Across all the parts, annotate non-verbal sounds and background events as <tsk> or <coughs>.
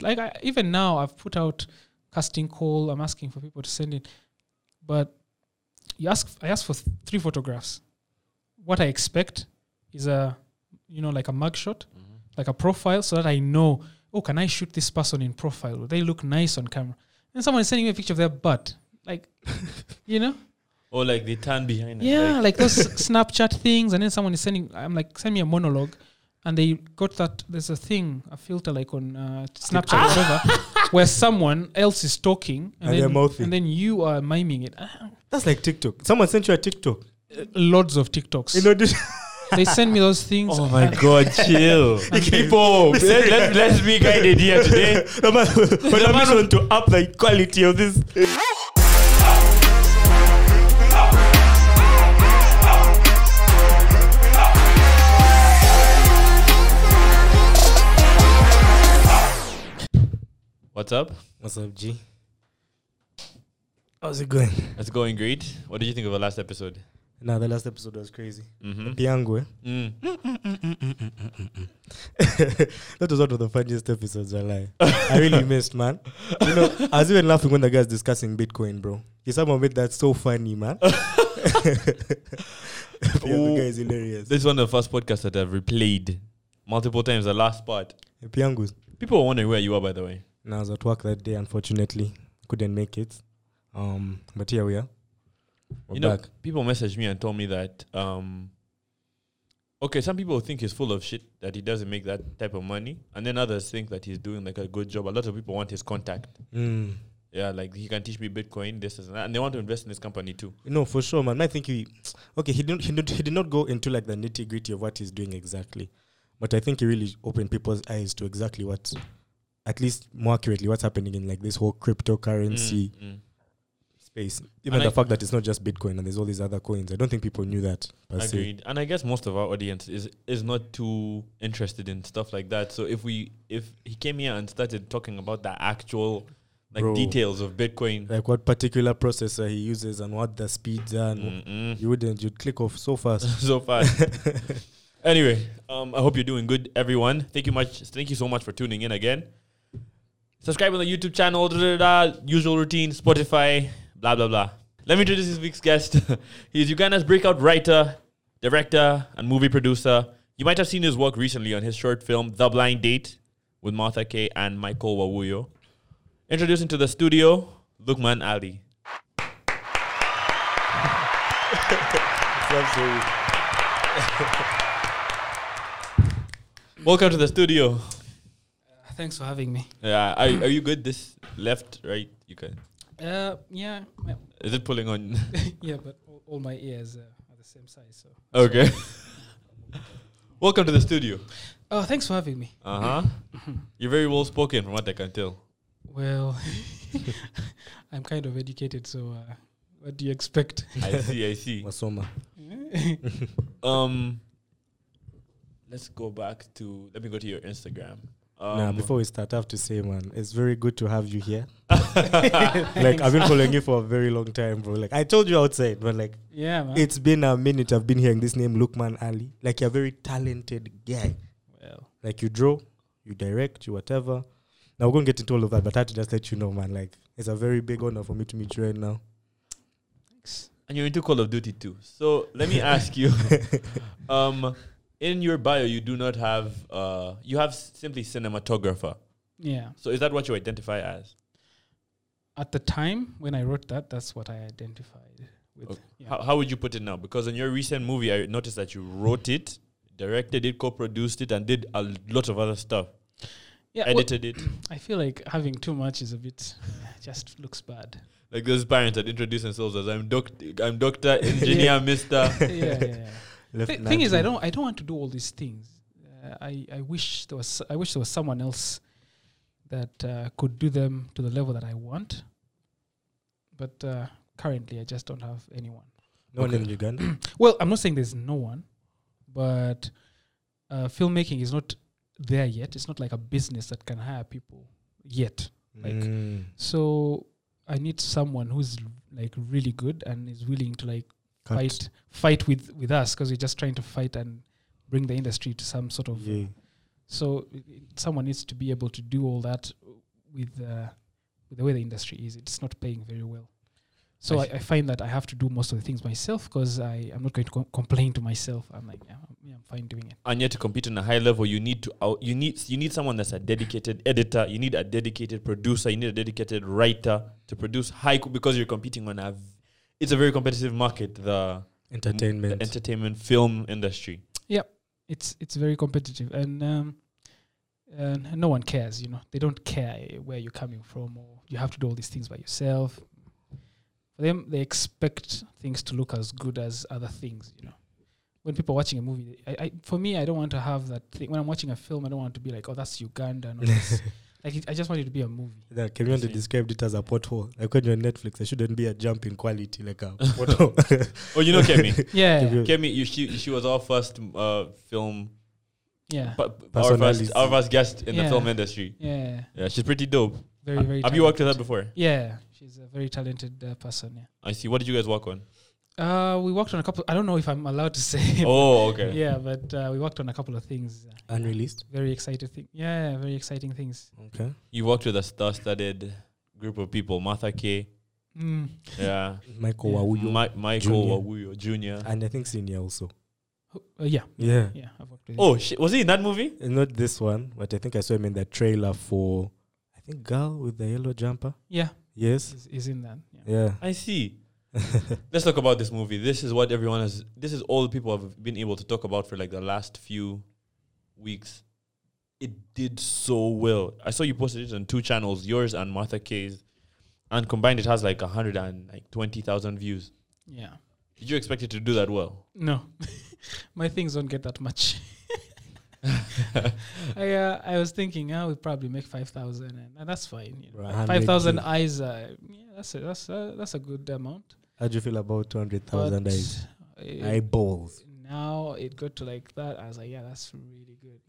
like I, even now I've put out casting call. I'm asking for people to send in, but you ask I ask for th- three photographs. What I expect is a you know like a mugshot, mm-hmm. like a profile, so that I know oh can I shoot this person in profile? Will they look nice on camera? And someone is sending me a picture of their butt, like <laughs> you know. Or like they turn behind. Yeah, like- like those <laughs> Snapchat things, and then someone is sending. I'm like, send me a monologue, and they got that. There's a thing, a filter like on uh, Snapchat or whatever, <laughs> where someone else is talking, and, And they're then mouthing. and then you are miming it. Ah, That's like TikTok. Someone sent you a TikTok. Loads of TikToks. You know, <laughs> <laughs> they send me those things. Oh my and- god, chill. People, let, let, let's be guided here today. the man, but the man want to up the quality of this. What's up? What's up, G? How's it going? It's going great. What did you think of the last episode? Nah, the last episode was crazy. Mm-hmm. Piango, eh? Mm. <laughs> that was one of the funniest episodes I lie. I really <laughs> missed, man. You know, I was even laughing when the guy's discussing Bitcoin, bro. He somehow made that so funny, man. <laughs> the guy is hilarious. This is one of the first podcasts that I've replayed multiple times. The last part. Piangos. People are wondering where you are, by the way. Now I was at work that day, unfortunately. Couldn't make it. Um, but here we are. We're you know, back. people messaged me and told me that. Um, okay, some people think he's full of shit that he doesn't make that type of money, and then others think that he's doing like a good job. A lot of people want his contact. Mm. Yeah, like he can teach me Bitcoin, this, this and that, and they want to invest in his company too. No, for sure, man. I think he, okay, he didn't, he did, he did not go into like the nitty gritty of what he's doing exactly, but I think he really opened people's eyes to exactly what, at least more accurately, what's happening in like this whole cryptocurrency Mm, mm. space. Even And the I- fact that it's not just Bitcoin and there's all these other coins. I don't think people knew that. Per se. Agreed. And I guess most of our audience is is not too interested in stuff like that. So if we if he came here and started talking about the actual like Bro. details of Bitcoin, Like what particular processor he uses and what the speeds are, and you wouldn't. You'd click off so fast. <laughs> so fast. <laughs> anyway, um, I hope you're doing good, everyone. Thank you much. Thank you so much for tuning in again. Subscribe on the YouTube channel. Da, da, da, usual routine. Spotify. Blah blah blah. Let me introduce this week's guest. <laughs> He's Uganda's breakout writer, director, and movie producer. You might have seen his work recently on his short film The Blind Date with Martha Kay and Michael Wawuyo. Introducing to the studio, Lukman Ali. <laughs> Welcome to the studio. Thanks for having me. Yeah, are, are you good? This left, right? You can. Uh, yeah, yeah, Is it pulling on? <laughs> <laughs> yeah, but all, all my ears uh, are the same size. So, okay. <laughs> Welcome to the studio. oh, thanks for having me. Uh huh. You're very well spoken, from what I can tell. Well, I'm kind of educated, so uh, what do you expect? I see. I see. Masoma. Um, let's go back to. Let me go to your Instagram. Um, nah, before we start, I have to say, man, it's very good to have you here. <laughs> like I've been following you for a very long time, bro. Like I told you outside, but like yeah, man. it's been a minute. I've been hearing this name, Lukman Ali. Like you're a very talented guy. well, Like you draw, you direct, you whatever. Now we're gonna get into all of that, but I had to just let you know, man. Like it's a very big honor for me to meet you right now. thanks. and you're into Call of Duty too. So let me <laughs> ask you. um, in your bio, you do not have. Uh, you have simply cinematographer. Yeah. So is that what you identify as? At the time when I wrote that, that's what I identified with. Okay. Yeah. How, how would you put it now? Because in your recent movie, I noticed that you wrote it, directed it, co-produced it, and did a lot of other stuff. yeah, well, Edited it. <clears throat> I feel like having too much is a bit, <laughs> just looks bad. Like those parents that introduce themselves as I'm doctor, I'm doctor, <laughs> engineer, Mister. <laughs> yeah, yeah, yeah. Left Th- thing is, I don't, I don't want to do all these things. Uh, I, I wish there was, I wish there was someone else that uh, could do them to the level that I want. But uh, currently, I just don't have anyone. No one in Uganda. <clears throat> Well, I'm not saying there's no one, but uh, filmmaking is not there yet. It's not like a business that can hire people yet. Like, Mm. So I need someone who's like really good and is willing to like Cut. fight fight with with us because we're just trying to fight and bring the industry to some sort of. Yeah. So i- i- someone needs to be able to do all that with uh, with the way the industry is. It's not paying very well. So I I, I find that I have to do most of the things myself because I am not going to com- complain to myself. I'm like, yeah, I'm, yeah, I'm fine doing it. and yet to compete on a high level, you need to out, you need you need someone that's a dedicated editor. You need a dedicated producer. You need a dedicated writer to produce high co- because you're competing on a. v- It's a very competitive market. The Entertainment. the entertainment film industry. It's it's very competitive and. Um, and no one cares, you know. They don't care where you're coming from, or you have to do all these things by yourself. For them, they expect things to look as good as other things, you know. When people are watching a movie, I, I for me, I don't want to have that thing. When I'm watching a film, I don't want to be like, oh, that's Uganda. <laughs> No, that's, like, it, I just want it to be a movie. Yeah, Kevin I described it as a pothole. Like when you're on Netflix, there shouldn't be a jump in quality, like a <laughs> pothole. Oh, you know Kemi. <laughs> Yeah, Give you- Kemi, you, she she was our first uh, film, yeah, pa- our first our first guest in the film industry. yeah. Yeah, she's pretty dope. Very, very. Have you worked with her before? Yeah, she's a very talented uh, person. Yeah. I see. What did you guys work on? Uh, we worked on a couple. I don't know if I'm allowed to <laughs> say. oh, okay. Yeah, but uh, we worked on a couple of things. Uh, Unreleased. very exciting thing. Yeah, very exciting things. Okay. You worked with a star-studded group of people. Martha Kay. Mm. Yeah. Michael Yeah. Wawuyo. Mi- Michael Junior. Wawuyo Jr. and I think senior also. Who- Uh, yeah, Yeah. yeah. I've worked with. Oh, shit. was he in that movie? And not this one, but I think I saw him in the trailer for I think Girl with the yellow jumper. yeah. Yes. He's, he's in that. Yeah. Yeah. I see. <laughs> Let's talk about this movie. This is what everyone has. This is all people have been able to talk about for like the last few weeks. It did so well. I saw you posted it on two channels, yours and Martha Kay's, and combined it has like a hundred and like twenty thousand views. Yeah. Did you expect it to do that well? No, <laughs> my things don't get that much. <laughs> I uh, I was thinking, I would probably make five thousand, and, and that's fine. You know. Five thousand eyes, uh, yeah, that's a, that's a, that's a good amount. How do you feel about two hundred thousand But eyes? Eyeballs. now it got to like that. I was like, yeah, that's really good.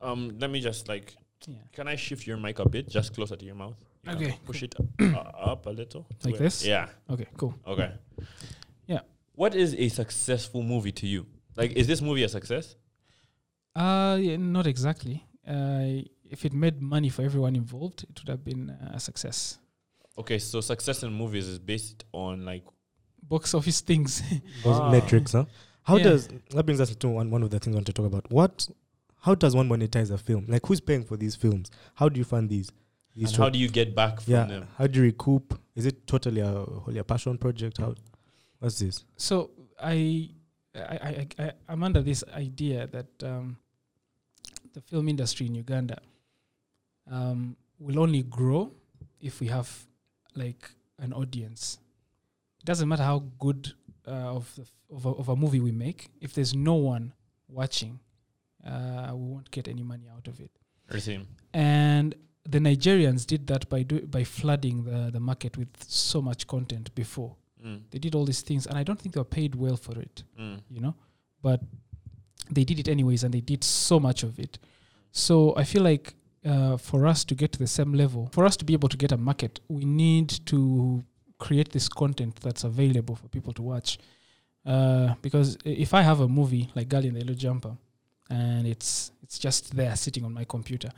Um, let me just like, Yeah, can I shift your mic a bit, just closer to your mouth? You Okay, push it <coughs> uh, up a little. Like where- this? Yeah. okay, cool. Okay. Yeah. What is a successful movie to you? Like, is this movie a success? Uh, yeah, not exactly. Uh, if it made money for everyone involved, it would have been uh, a success. Okay, so success in movies is based on like Box office things. <laughs> Those Ah. metrics, huh? How Yeah. does that brings us to one, one of the things I want to talk about? What how does one monetize a film? Like who's paying for these films? How do you fund these? These and short- how do you get back from yeah. them? How do you recoup? Is it totally a wholly a passion project? How what's this? so I, I, I, I, I'm under this idea that um, the film industry in Uganda um, will only grow if we have like an audience. It doesn't matter how good uh, of, f- of, a, of a movie we make. If there's no one watching, uh, we won't get any money out of it. See. And the Nigerians did that by do, by flooding the, the market with so much content before. Mm, They did all these things, and I don't think they were paid well for it mm. you know but they did it anyways and they did so much of it so i feel like uh, for us to get to the same level for us to be able to get a market we need to create this content that's available for people to watch uh, because if i have a movie like girl in the yellow jumper and it's it's just there sitting on my computer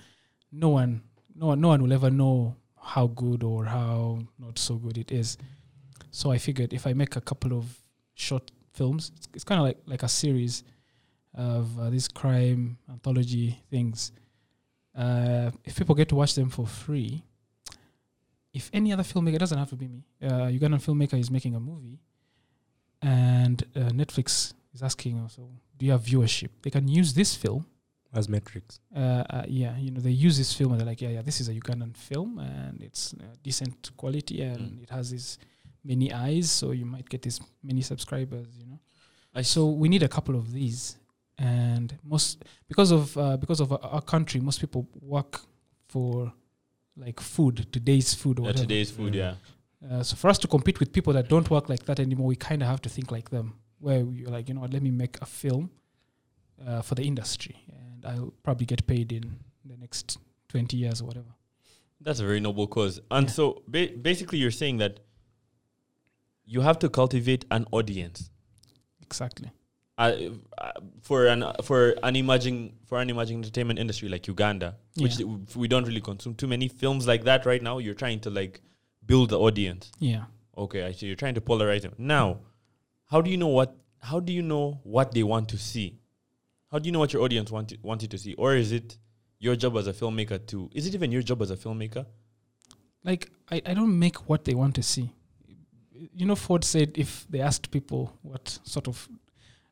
no one no one no one will ever know how good or how not so good it is so i figured if i make a couple of short films. It's, it's kind of like like a series of uh, these crime anthology things. Uh, if people get to watch them for free, if any other filmmaker it doesn't have to be me, uh, Ugandan filmmaker is making a movie, and uh, Netflix is asking also, do you have viewership? They can use this film. As metrics. Uh, uh, yeah, you know, they use this film and they're like, yeah, yeah, this is a Ugandan film and it's uh, decent quality and Mm. it has these many eyes, so you might get this many subscribers, you know. I So we need a couple of these, and most because of uh, because of our, our country, most people work for like food, today's food or yeah, whatever. today's food, Mm. yeah. Uh, so for us to compete with people that don't work like that anymore, we kind of have to think like them. Where you're like, you know what, let me make a film uh, for the industry, and I'll probably get paid in the next twenty years or whatever. That's a very noble cause. And Yeah. so ba- basically, you're saying that you have to cultivate an audience. Exactly. Uh, uh, for an for an emerging for an emerging entertainment industry like Uganda, which Yeah. w- we don't really consume too many films like that right now. You're trying to like build the audience. Yeah. Okay, I see. You're trying to polarize them. Now, how do you know what? How do you know what they want to see? How do you know what your audience want to, want you to see? Or is it your job as a filmmaker to? Is it even your job as a filmmaker? like I, I don't make what they want to see. You know, Ford said if they asked people what sort of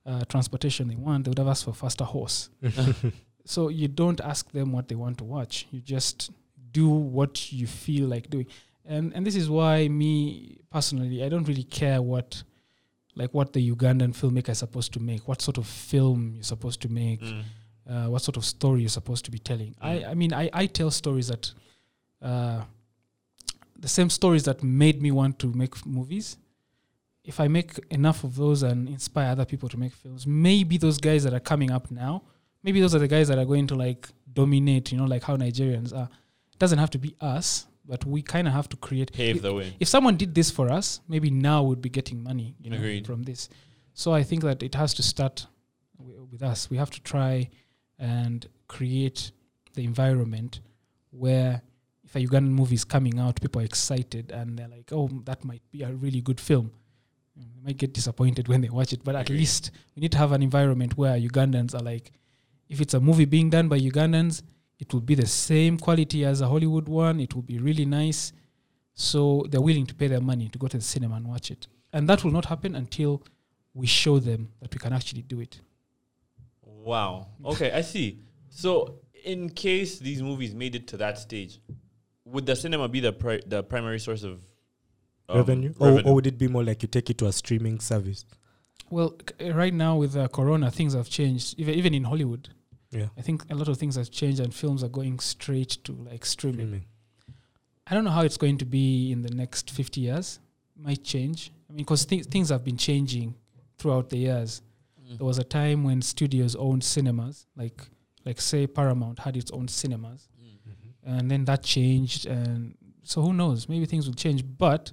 uh, transportation they want, they would have asked for faster horse. <laughs> so you don't ask them what they want to watch. You just do what you feel like doing. And and this is why me personally, I don't really care what like what the Ugandan filmmaker is supposed to make, what sort of film you're supposed to make Mm. uh, what sort of story you're supposed to be telling. I, Mm. I mean, I, I tell stories that, uh, the same stories that made me want to make movies. If I make enough of those and inspire other people to make films, maybe those guys that are coming up now, maybe those are the guys that are going to like dominate, you know, like how Nigerians are. It doesn't have to be us, but we kind of have to create. Pave the way. If someone did this for us, maybe now we'd be getting money you know, Agreed. from this. So I think that it has to start wi- with us. We have to try and create the environment where if a Ugandan movie is coming out, people are excited and they're like, oh, that might be a really good film. They might get disappointed when they watch it, but at least we need to have an environment where Ugandans are like, if it's a movie being done by Ugandans, it will be the same quality as a Hollywood one. It will be really nice. So they're willing to pay their money to go to the cinema and watch it. And that will not happen until we show them that we can actually do it. Wow. <laughs> Okay, I see. So, in case these movies made it to that stage, would the cinema be the pri- the primary source of um, revenue? Or, revenue? or would it be more like you take it to a streaming service? Well, c- right now with uh, Corona, things have changed. Even even in Hollywood, Yeah. I think a lot of things have changed, and films are going straight to like streaming. Streaming. I don't know how it's going to be in the next 50 years. Might change. I mean, because th- things have been changing throughout the years. Mm. There was a time when studios owned cinemas, like like say Paramount had its own cinemas, Mm. and then that changed, and so who knows? Maybe things will change. But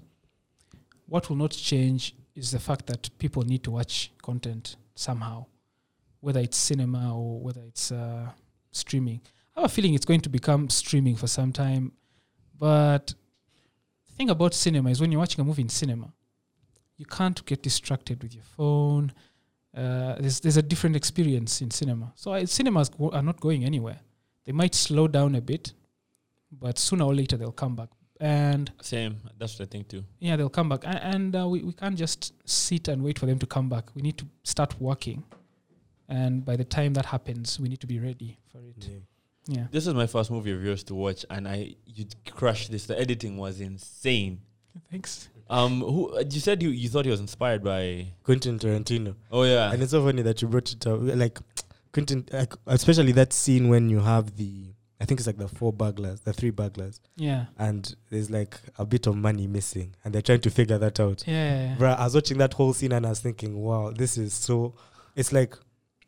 what will not change is the fact that people need to watch content somehow, whether it's cinema or whether it's uh, streaming. I have a feeling it's going to become streaming for some time, but the thing about cinema is when you're watching a movie in cinema, you can't get distracted with your phone. Uh, there's there's a different experience in cinema. So I, cinemas go, are not going anywhere. They might slow down a bit, but sooner or later they'll come back. And Same. That's what I think too. yeah, they'll come back. A- And uh, we, we can't just sit and wait for them to come back. We need to start working. And by the time that happens, we need to be ready for it. Yeah. Yeah. This is my first movie of yours to watch, and I you crushed this. The editing was insane. Thanks. Um, who uh, you said you, you thought he was inspired by? Quentin Tarantino. Oh yeah, And it's so funny that you brought it up. Like Quentin, like, especially that scene when you have the, I think it's like the four burglars, the three burglars, Yeah. and there's like a bit of money missing, and they're trying to figure that out. Yeah. Bruh, I was watching that whole scene and I was thinking, wow, this is so. It's like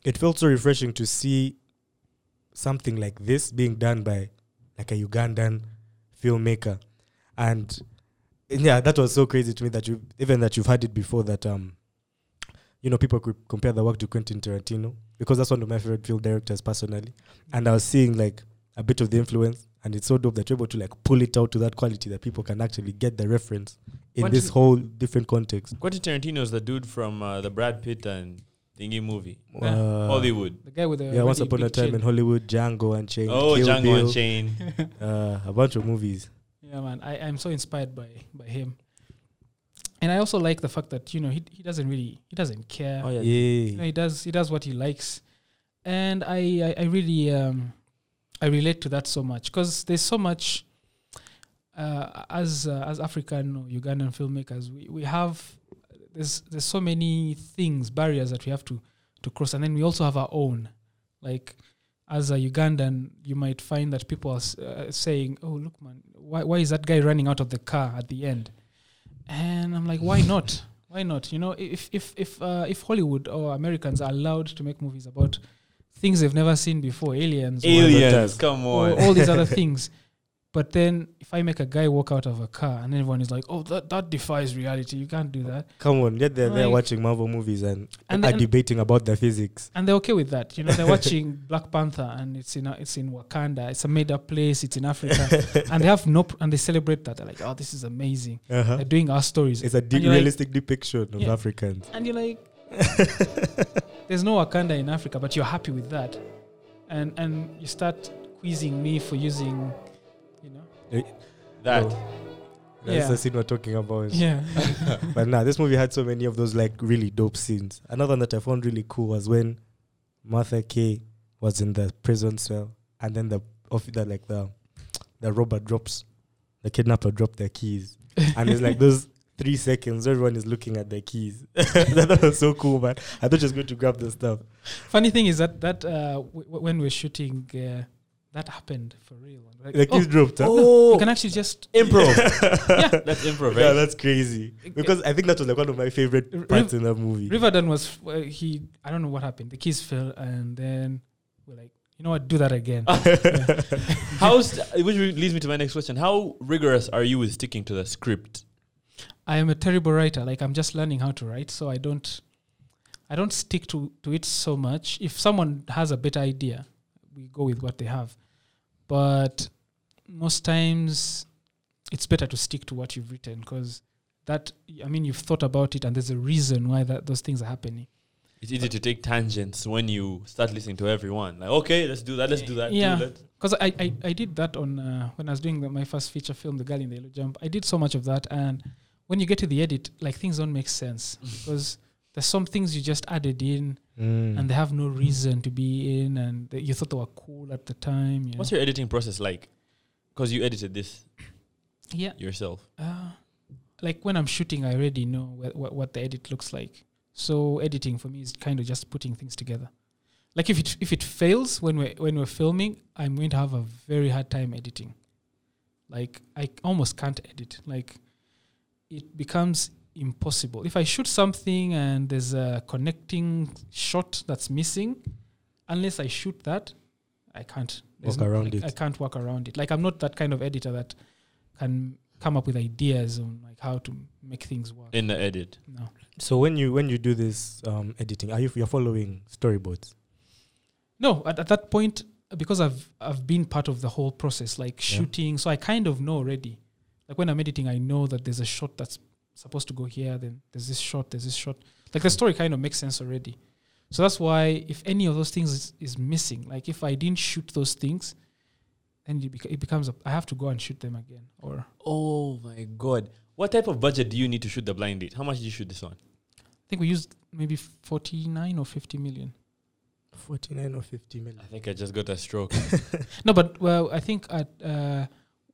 it felt so refreshing to see something like this being done by like a Ugandan filmmaker, and yeah, that was so crazy to me that you even that you've had it before that um, you know, people could compare the work to Quentin Tarantino because that's one of my favorite film directors personally, and I was seeing like a bit of the influence. And it's so dope that you're able to like pull it out to that quality that people can actually get the reference in What this whole different context. Quentin Tarantino is the dude from uh, the Brad Pitt and thingy movie, Yeah. Uh, Hollywood. The guy with the Yeah, once upon a time chin. in Hollywood, Django Unchained, Oh, Kill Django Bill, Unchained. <laughs> uh, a bunch of movies. Yeah, man. I, I'm so inspired by by him. And I also like the fact that, you know, he he doesn't really he doesn't care. Oh yeah. You know, he does he does what he likes. And I I, I really um I relate to that so much because there's so much uh, as uh, as African or Ugandan filmmakers we, we have there's there's so many things barriers that we have to to cross and then we also have our own. Like as a Ugandan you might find that people are uh, saying oh look man why why is that guy running out of the car at the end? And I'm like why not? Why not? You know if if if uh, if Hollywood or Americans are allowed to make movies about things they've never seen before aliens Aliens, come or on. all these other <laughs> things But then if I make a guy walk out of a car and everyone is like, "Oh, that that defies reality. You can't do that," Come on, yet they're there Like- watching Marvel movies and, And are then- debating about the physics. and they're okay with that. You know, they're <laughs> watching Black Panther and it's in it's in Wakanda. It's a made up place. It's in Africa, <laughs> and they have no pr- and they celebrate that. They're like, "Oh, this is amazing." Uh-huh. They're doing our stories. It's a de- And you're like- realistic depiction of Yeah. Africans. and you're like, <laughs> "There's no Wakanda in Africa," but you're happy with that, and and you start quizzing me for using, you know, eh, That. Oh, That's Yeah. the scene we're talking about. <laughs> yeah, <laughs> But nah, this movie had so many of those like really dope scenes. Another one that I found really cool was when Martha Kay was in the prison cell, and then the officer, like the the robber drops, the kidnapper dropped their keys, and it's like those three seconds. Everyone is looking at their keys. <laughs> that was so cool, man. I thought she was going to grab the stuff. Funny thing is that that uh, w- w- when we're shooting, uh, that happened for real. Like, The oh, keys dropped. Huh? you can actually just improv. <laughs> yeah. That's improv, Yeah, that's crazy. Because I think that was like one of my favorite Riv- parts in the movie. Riverdon was uh, he. I don't know what happened. The keys fell, and then we're like, you know what? Do that again. <laughs> How's which leads me to my next question. How rigorous are you with sticking to the script? I am a terrible writer. Like I'm just learning how to write, so I don't, I don't stick to to it so much. If someone has a better idea, we go with what they have. But most times, it's better to stick to what you've written because that I mean you've thought about it and there's a reason why that those things are happening. It's easy to take tangents when you start listening to everyone. Like, okay, let's do that. Let's do that. Yeah. Because I, I, I did that on uh, when I was doing the, my first feature film, The Girl in the Yellow Jump. I did so much of that, and when you get to the edit, like things don't make sense <laughs> because there's some things you just added in Mm. and they have no reason to be in, and they, you thought they were cool at the time. You What's know? your editing process like? Because you edited this yeah, yourself. uh, like when I'm shooting, I already know wh- what what the edit looks like. So editing for me is kind of just putting things together. Like if it if it fails when we are when we're filming, I'm going to have a very hard time editing. Like I almost can't edit. Like it becomes impossible. If I shoot something and there's a connecting shot that's missing, unless I shoot that, I can't there's Walk around like, it. I can't work around it. Like I'm not that kind of editor that can come up with ideas on like how to make things work. in the edit. no. So when you when you do this um, editing, are you you're following storyboards? No, at, at that point, because I've I've been part of the whole process, like Yeah. shooting, so I kind of know already. Like when I'm editing, I know that there's a shot that's supposed to go here, then there's this shot, there's this shot. Like the story kind of makes sense already. So that's why if any of those things is, is missing, like if I didn't shoot those things, then it, beca- it becomes a, I have to go and shoot them again. Or Oh my god. What type of budget do you need to shoot the blind date? How much did you shoot this one? I think we used maybe 49 or 50 million. Forty nine or fifty million. I think I just got a stroke. <laughs> No, but well, I think at uh,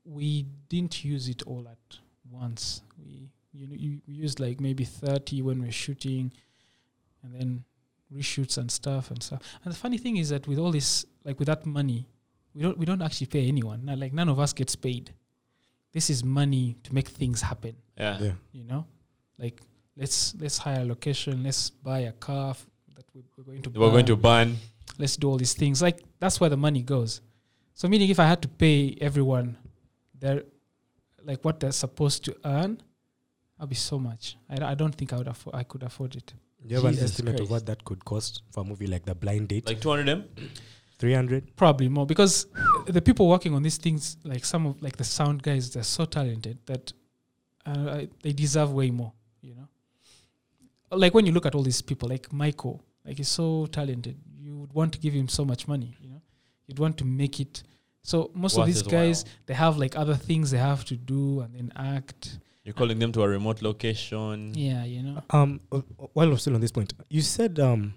we didn't use it all at once. We you know you we used like maybe thirty when we're shooting, and then reshoots and stuff and stuff. And the funny thing is that with all this, like with that money, we don't we don't actually pay anyone. Not like none of us gets paid. This is money to make things happen. Yeah. Yeah. You know, like let's let's hire a location. Let's buy a car f- that we- we're going to. We're going to burn let's do all these things. Like that's where the money goes. So meaning if I had to pay everyone their like what they're supposed to earn, I'll be so much. I, I don't think I would afford I could afford it. Do you have an Jesus estimate of what that could cost for a movie like The Blind Date? Like 200 M? Three hundred. Probably more because the people working on these things, like some of like the sound guys, they're so talented that uh, I- they deserve way more. You know, like when you look at all these people, like Michael, like he's so talented, you would want to give him so much money. You know, you'd want to make it. So most Worth of these guys, while. they have like other things they have to do and then act. You're calling them to a remote location. Yeah, you know. Um, uh, while we're still on this point, you said um,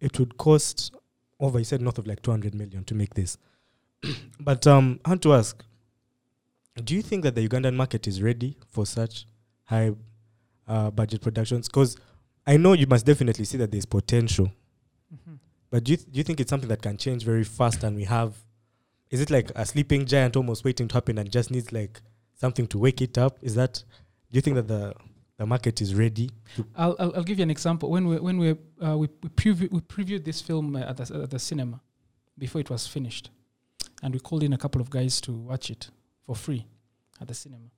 it would cost over. You said north of like two hundred million to make this, <coughs> but um, I want to ask: Do you think that the Ugandan market is ready for such high uh, budget productions? Because I know you must definitely see that there's potential, Mhm. but do you, do you think it's something that can change very fast? And we have, is it like a sleeping giant almost waiting to happen and just needs like something to wake it up? Is that? Do you think that the the market is ready? I'll, I'll I'll give you an example. When we when we uh, we we, preview, we previewed this film at the, at the cinema before it was finished, and we called in a couple of guys to watch it. for free at the cinema.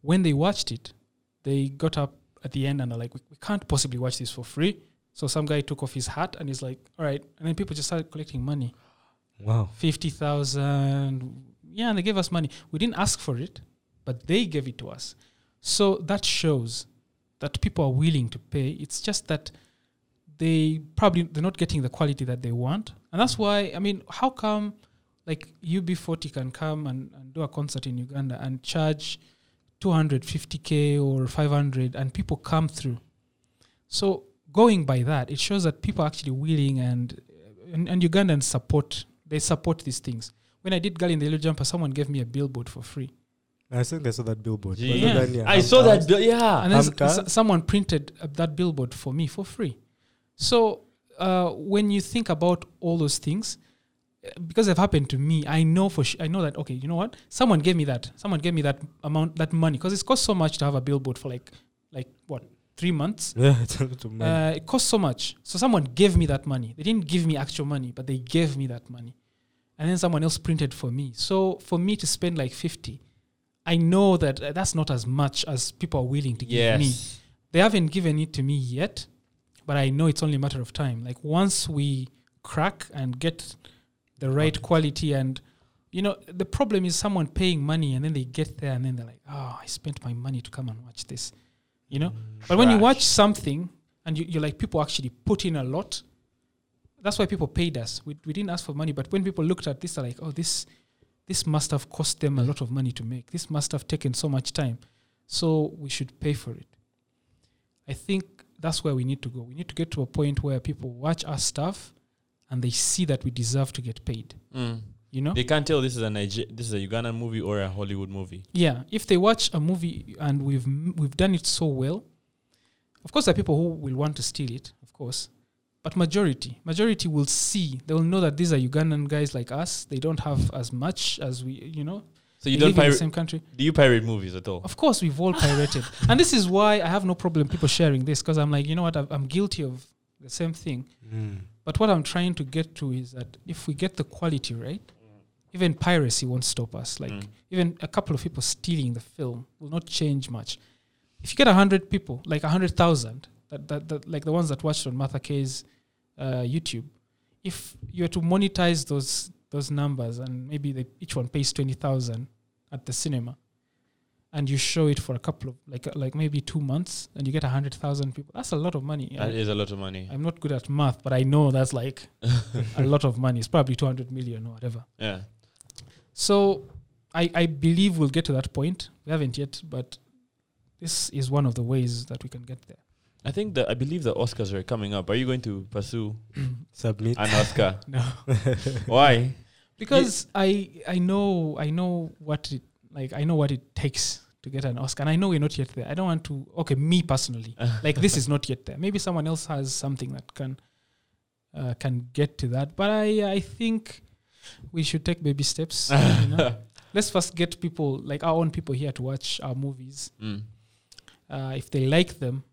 When they watched it, they got up at the end and are like, we, we can't possibly watch this for free. So some guy took off his hat and he's like, all right. And then people just started collecting money. Wow. 50,000. Yeah, and they gave us money. We didn't ask for it, but they gave it to us. So that shows that people are willing to pay. It's just that they probably they're not getting the quality that they want. And that's why I mean, how come like UB40 can come and, and do a concert in Uganda and charge 250k or 500 and people come through. So going by that, it shows that people are actually willing and and, and Ugandans support they support these things. When I did Girl in the Yellow Jumper, someone gave me a billboard for free. I think I saw that billboard. Was Gee. it Yeah. I saw Hampton that. House? bill- yeah. and then s- s- someone printed uh, that billboard for me for free. So uh, when you think about all those things, uh, because they've happened to me, I know for sh- I know that okay, you know what? Someone gave me that. Someone gave me that amount, that money, because it costs so much to have a billboard for like like what three months. Yeah, <laughs> it's a lot of money. Uh, it costs so much. So someone gave me that money. They didn't give me actual money, but they gave me that money. And then someone else printed for me. So for me to spend like 50, I know that uh, that's not as much as people are willing to give me. They haven't given it to me yet, but I know it's only a matter of time. Like once we crack and get the right quality and you know, the problem is someone paying money and then they get there and then they're like, "Oh, I spent my money to come and watch this." You know? But when you watch something and you, you're like, people actually put in a lot, that's why people paid us. We, we didn't ask for money, but when people looked at this, they're like, oh, this this must have cost them a lot of money to make. This must have taken so much time. So we should pay for it. I think that's where we need to go. We need to get to a point where people watch our stuff and they see that we deserve to get paid. Mm. You know? They can't tell this is a Niger- this is a Ugandan movie or a Hollywood movie. Yeah, if they watch a movie and we've we've done it so well, of course there are people who will want to steal it, of course, but majority majority will see they will know that these are Ugandan guys like us. They don't have as much as we, you know. So you we don't live in the pirate? same country. Do you pirate movies at all? Of course, we've all pirated, <laughs> and this is why I have no problem people sharing this because I'm like, you know what, I'm- I'm guilty of the same thing. Mm. But what I'm trying to get to is that if we get the quality right, even piracy won't stop us. Like Mm. even a couple of people stealing the film will not change much. If you get a hundred people, like a hundred thousand, that, that that like the ones that watched on Martha Kay's uh, YouTube, if you were to monetize those those numbers and maybe they, each one pays twenty thousand at the cinema, and you show it for a couple of like like maybe two months, and you get a hundred thousand people, that's a lot of money. That is a lot of money. I'm not good at math, but I know that's like <laughs> a lot of money. It's probably 200 million or whatever. Yeah. So I, I believe we'll get to that point. We haven't yet, but this is one of the ways that we can get there. I think that I believe the Oscars are coming up. Are you going to pursue <clears throat> Submit. an Oscar? <laughs> No, <laughs> Why? because I I know I know what it like. I know what it takes to get an Oscar, and I know we're not yet there. I don't want to. Okay, me personally, <laughs> like this is not yet there. Maybe someone else has something that can uh, can get to that. But I I think we should take baby steps. <laughs> you know? Let's first get people like our own people here to watch our movies. Mm. Uh, if they like them,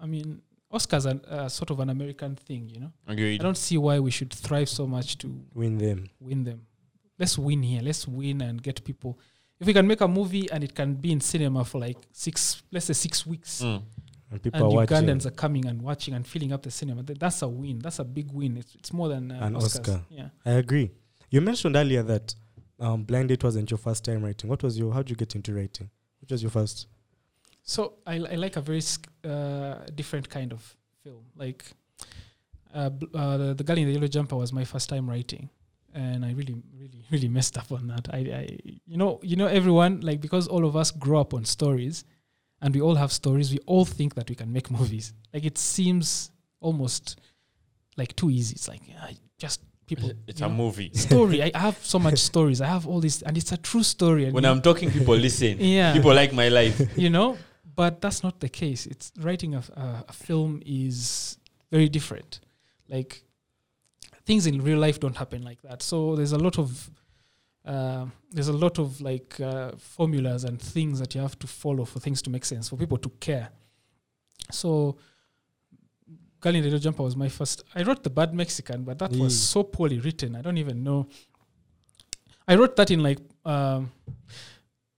I mean, Oscars are uh, sort of an American thing, you know. Agreed. I don't see why we should thrive so much to Win them. win them. Let's win here. Let's win and get people. If we can make a movie and it can be in cinema for like six, let's say six weeks, Mm. And people and are watching. Ugandans are coming and watching and filling up the cinema, that's a win. That's a big win. It's, it's more than uh, An Oscars. Oscar. Yeah. I agree. You mentioned earlier that um, Blind Date wasn't your first time writing. What was your? How did you get into writing? Which was your first? So I, I like a very uh, different kind of film. Like uh, uh, the, the Girl in the Yellow Jumper was my first time writing, and I really, really, really messed up on that. I, I, you know, you know, everyone like because all of us grow up on stories, and we all have stories. We all think that we can make <laughs> movies. Like it seems almost like too easy. It's like yeah, just people. It's a know? movie. <laughs> story. I have so much stories. I have all this, and it's a true story. And When I'm talking, people listen. <laughs> yeah, People like my life. <laughs> you know but that's not the case it's writing a, a, a film is very different like things in real life don't happen like that so there's a lot of uh, there's a lot of like uh, formulas and things that you have to follow for things to make sense for people to care so Girl in the Yellow Jumper was my first. I wrote The Bad Mexican, but that was Mm. so poorly written. I don't even know. I wrote that in like um,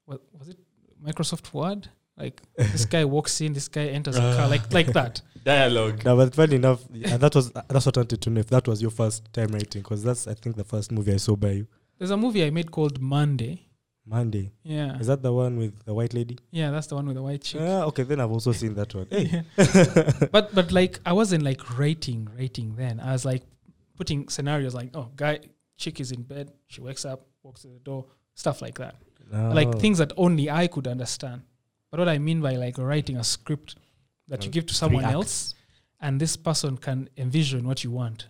what was it Microsoft Word? Like this guy walks in, this guy enters a car, like like that. <laughs> Dialogue. No, but funny enough, yeah, that was that's what I wanted to know if that was your first time writing, because that's I think the first movie I saw by you. There's a movie I made called Monday. Monday. Yeah, Is that the one with the white lady? yeah, that's the one with the white chick. Ah, okay, then I've also seen that one. Hey. <laughs> But but like I wasn't like writing writing then. I was like putting scenarios like oh guy chick is in bed, she wakes up, walks to the door, stuff like that. Like Oh. things that only I could understand. But what I mean by like writing a script that you Uh, give to someone else and this person can envision what you want.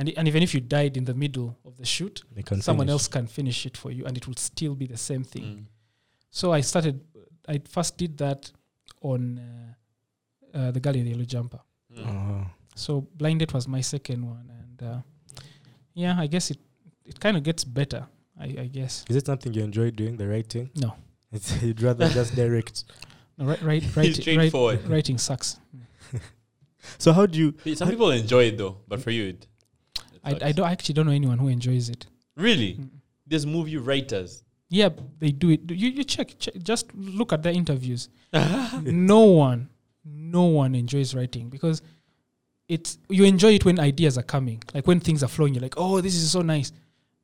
And, and even if you died in the middle of the shoot, someone finish. else can finish it for you and it will still be the same thing. Mm. So I started, I first did that on uh, uh, The Girl in the Yellow Jumper. Mm. Oh. So Blind Date was my second one. And uh, yeah, I guess it, it kind of gets better, I, I guess. Is it something you enjoy doing, the writing? No. <laughs> It's, you'd rather just direct. <laughs> No, right, right, He's right, right, straightforward. writing sucks. <laughs> So how do you? Some people enjoy it though, but for you, it, it I. I don't I actually don't know anyone who enjoys it. really. Mm. There's movie writers. Yeah, they do it. You you check, check just look at their interviews. <laughs> no one, no one enjoys writing because it's you enjoy it when ideas are coming, like when things are flowing. You're like, oh, this is so nice.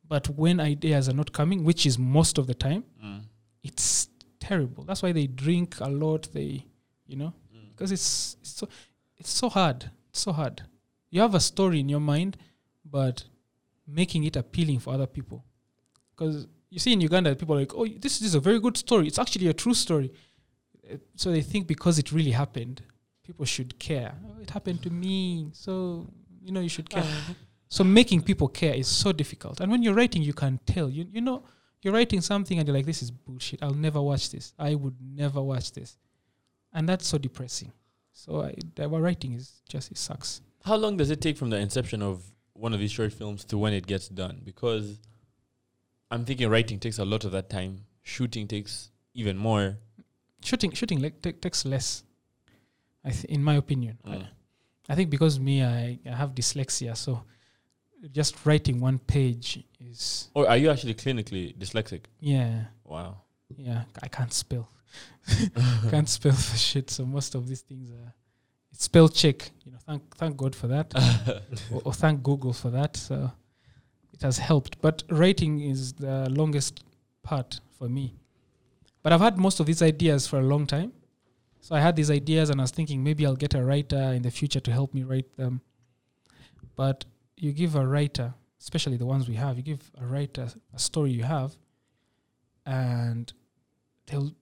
But when ideas are not coming, which is most of the time, Mm. it's terrible. That's why they drink a lot. They, you know, Mm. because it's, it's so it's so hard. It's so hard. You have a story in your mind, but making it appealing for other people. Because you see in Uganda, people are like, "Oh, this is a very good story. It's actually a true story." Uh, So they think because it really happened, people should care. Oh, it happened to me, so you know you should care. <sighs> so making people care is so difficult. And when you're writing, you can tell. You you know you're writing something and you're like, "This is bullshit. I'll never watch this. I would never watch this," and that's so depressing. So I, our writing is just it sucks. How long does it take from the inception of one of these short films to when it gets done? Because I'm thinking writing takes a lot of that time. Shooting takes even more. Shooting shooting like ta- takes less. I th- in my opinion. I- Mm. I think because me, I, I have dyslexia, so just writing one page is Or are you actually clinically dyslexic? yeah, Wow. yeah. I can't spell, <laughs> can't spell for shit. So most of these things are it's spell check. You know, thank thank God for that, <laughs> or, or thank Google for that. So it has helped. But writing is the longest part for me. But I've had most of these ideas for a long time. So I had these ideas and I was thinking maybe I'll get a writer in the future to help me write them. But you give a writer, especially the ones we have, you give a writer a story you have, and they'll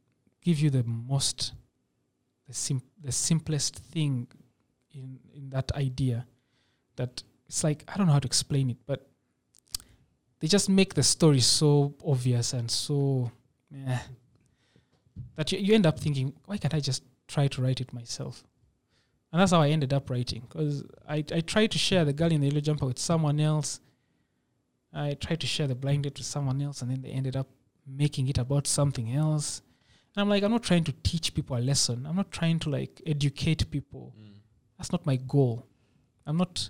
give you the most, the, sim- the simplest thing in, in that idea. That it's like, I don't know how to explain it, but they just make the story so obvious and so eh, that you, you end up thinking, why can't I just try to write it myself? And that's how I ended up writing because I, I tried to share the girl in the yellow jumper with someone else. I tried to share the date with someone else, and then they ended up making it about something else. And I'm like, I'm not trying to teach people a lesson. I'm not trying to like educate people. Mm. That's not my goal. I'm not.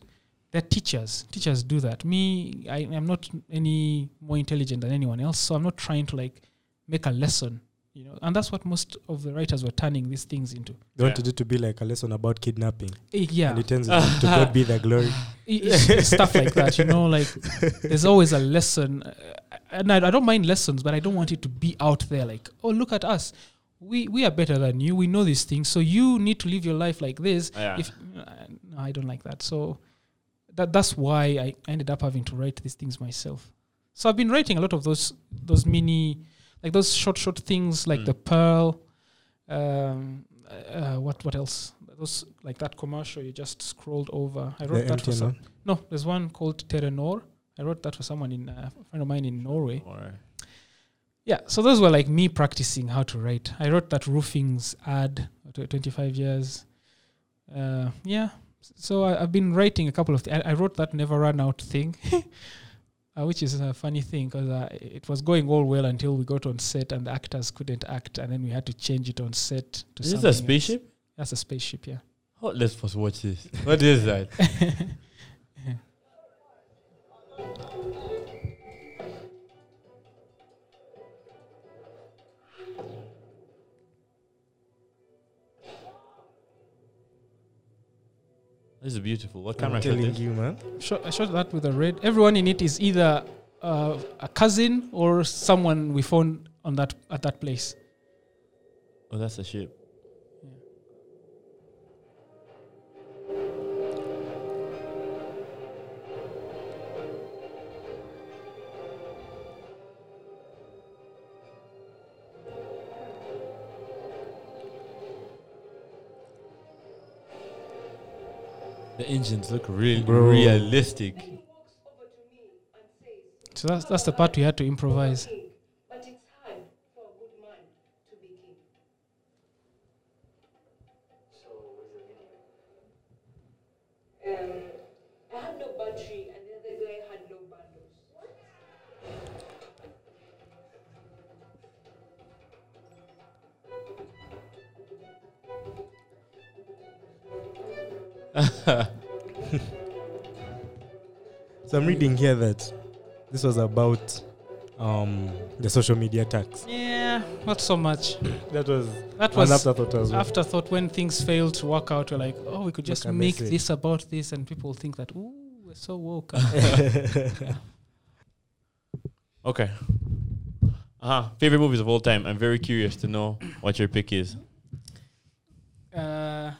They're teachers. Teachers do that. Me, I am not any more intelligent than anyone else. So I'm not trying to like make a lesson. You know, and that's what most of the writers were turning these things into. They Yeah. wanted it to be like a lesson about kidnapping, Eh, Yeah, and it turns out to God be the glory. I- <laughs> stuff like that you know like there's always a lesson uh, and I, I don't mind lessons but i don't want it to be out there like oh look at us we we are better than you we know these things so you need to live your life like this Yeah. if uh, no, i don't like that so that that's why i ended up having to write these things myself so i've been writing a lot of those those mini like those short short things like Mm. the pearl um uh, what what else those like that commercial you just scrolled over i wrote The that for some, one. no, there's one called Telenor. I wrote that for someone in uh, a friend of mine in Norway. Or Yeah, so those were like me practicing how to write. I wrote that roofing's ad, tw- 25 years. Uh, yeah, so I, I've been writing a couple of. Th- I, I wrote that never run out thing, <laughs> uh, which is a funny thing because uh, it was going all well until we got on set and the actors couldn't act, and then we had to change it on set to. is this a else. spaceship? That's a spaceship, yeah. Oh, let's first watch this. What is that? <laughs> This is beautiful. What camera I'm camera shot telling this? you, man. Shot, I shot that with a red. Everyone in it is either uh, a cousin or someone we found on that at that place. Oh, that's a ship. The engines look real Bro. realistic. So that's that's the part we had to improvise. So I'm reading here that this was about um, the social media tax. Yeah, not so much. That was That an was afterthought as well. afterthought when things fail to work out. We're like, oh, we could just Look make this about this, and people think that, ooh, we're so woke. <laughs> Okay. Uh-huh. Favorite movies of all time. I'm very curious to know what your pick is. uh,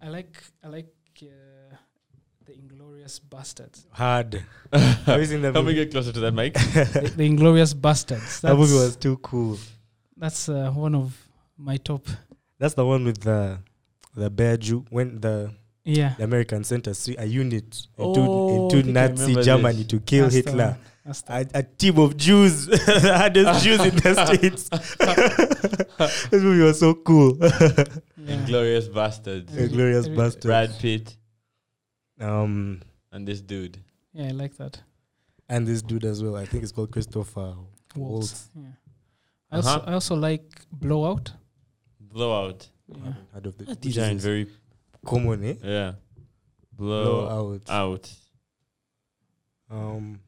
I like I like uh, the Inglourious Basterds. Hard. <laughs> Have you seen that Help me get closer to that mic. the, <laughs> the Inglourious Basterds. That movie was too cool. That's uh, one of my top. That's the one with the the bear Jew when the, Yeah. the Americans sent us a unit Oh, into, I into Nazi Germany this. to kill That's Hitler. the A, a team of Jews, <laughs> the hardest Jews in the states. this movie was so cool. yeah. Glorious Bastards. Inglourious Basterds. Brad Pitt Um, and this dude. Yeah, I like that. and this dude as well. I think it's called Christopher Waltz. Waltz. Yeah. I also Uh-huh. I also like Blowout. Blowout. Yeah. Heard of the, These aren't very common, eh? yeah. Blow Blow out. out. Um,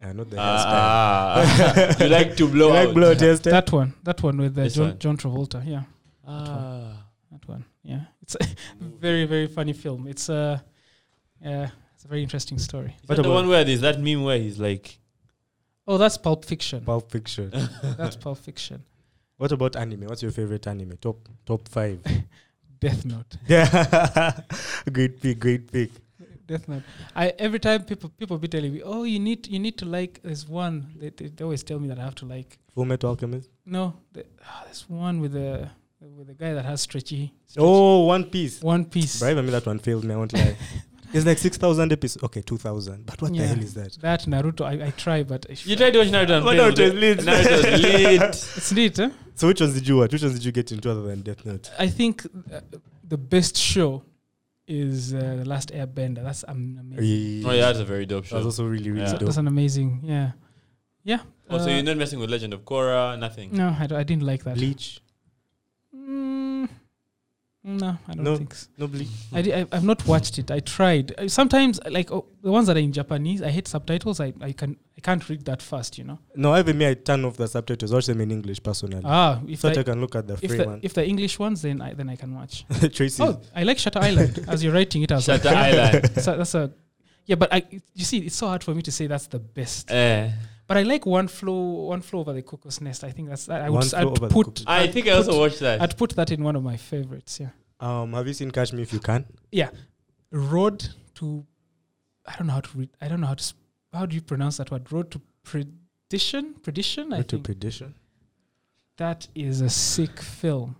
I know the Ah, hairstyle. <laughs> you like to blow <laughs> You like out. blow out hairstyle? That one. That one with uh, John, one. John Travolta. Yeah. Ah. That one. Yeah. It's <laughs> a very very funny film. It's a yeah, it's a very interesting story. Is What that the one where there's that meme where he's like, Oh, that's Pulp Fiction. Pulp Fiction. <laughs> That's Pulp Fiction. what about anime? What's your favorite anime? Top top five. <laughs> Death Note. yeah, <laughs> great pick, great pick. Death Note. I every time people people be telling me, oh, you need you need to like. There's one. They, they, they always tell me that I have to like. Full Metal Alchemist. No, the, ah, there's one with the with the guy that has stretchy. stretchy Oh, One Piece. One Piece. But even me, that one failed me. I won't lie. It's like six thousand episodes. Okay, two thousand. But what the hell is that? That Naruto. I, I try, but I you tried to watch Naruto and But Naruto is it. lit. Naruto is lit. <laughs> it's neat. Huh? So which ones did you watch? Which ones did you get into other than Death Note? I think uh, the best show is uh, the Last Airbender. That's um, amazing. Oh yeah, that's a very dope That was also really really Yeah. Dope. that's an amazing. Yeah, yeah. Oh, so uh, you're not messing with Legend of Korra, nothing. No, I, d- I didn't like that. Bleach. Mm, no, I don't No. think so. No Bleach. I, di- I I've not watched it. I tried. Uh, Sometimes, like oh, the ones that are in Japanese, I hate subtitles. I, I can I can't read that fast. You know. No, even me, I turn off the subtitles. Watch them in English personally. Ah, if so that I can look at the if free the one. if the English ones, then I then I can watch. <laughs> Tracy. Oh, I like Shutter Island. <laughs> As you're writing it, I was like, Shutter Island. <laughs> so that's a yeah. But I you see, it's so hard for me to say that's the best. Eh. But I like one flow one flow over the cuckoo's nest. I think that's I would One I'd Over put I think I also watched that. I'd put that in one of my favorites. Yeah. Um, have you seen Catch Me If You Can? Yeah, Road to I don't know how to read I don't know how to sp- how do you pronounce that word road to perdition perdition I Road to think Perdition. that is a sick film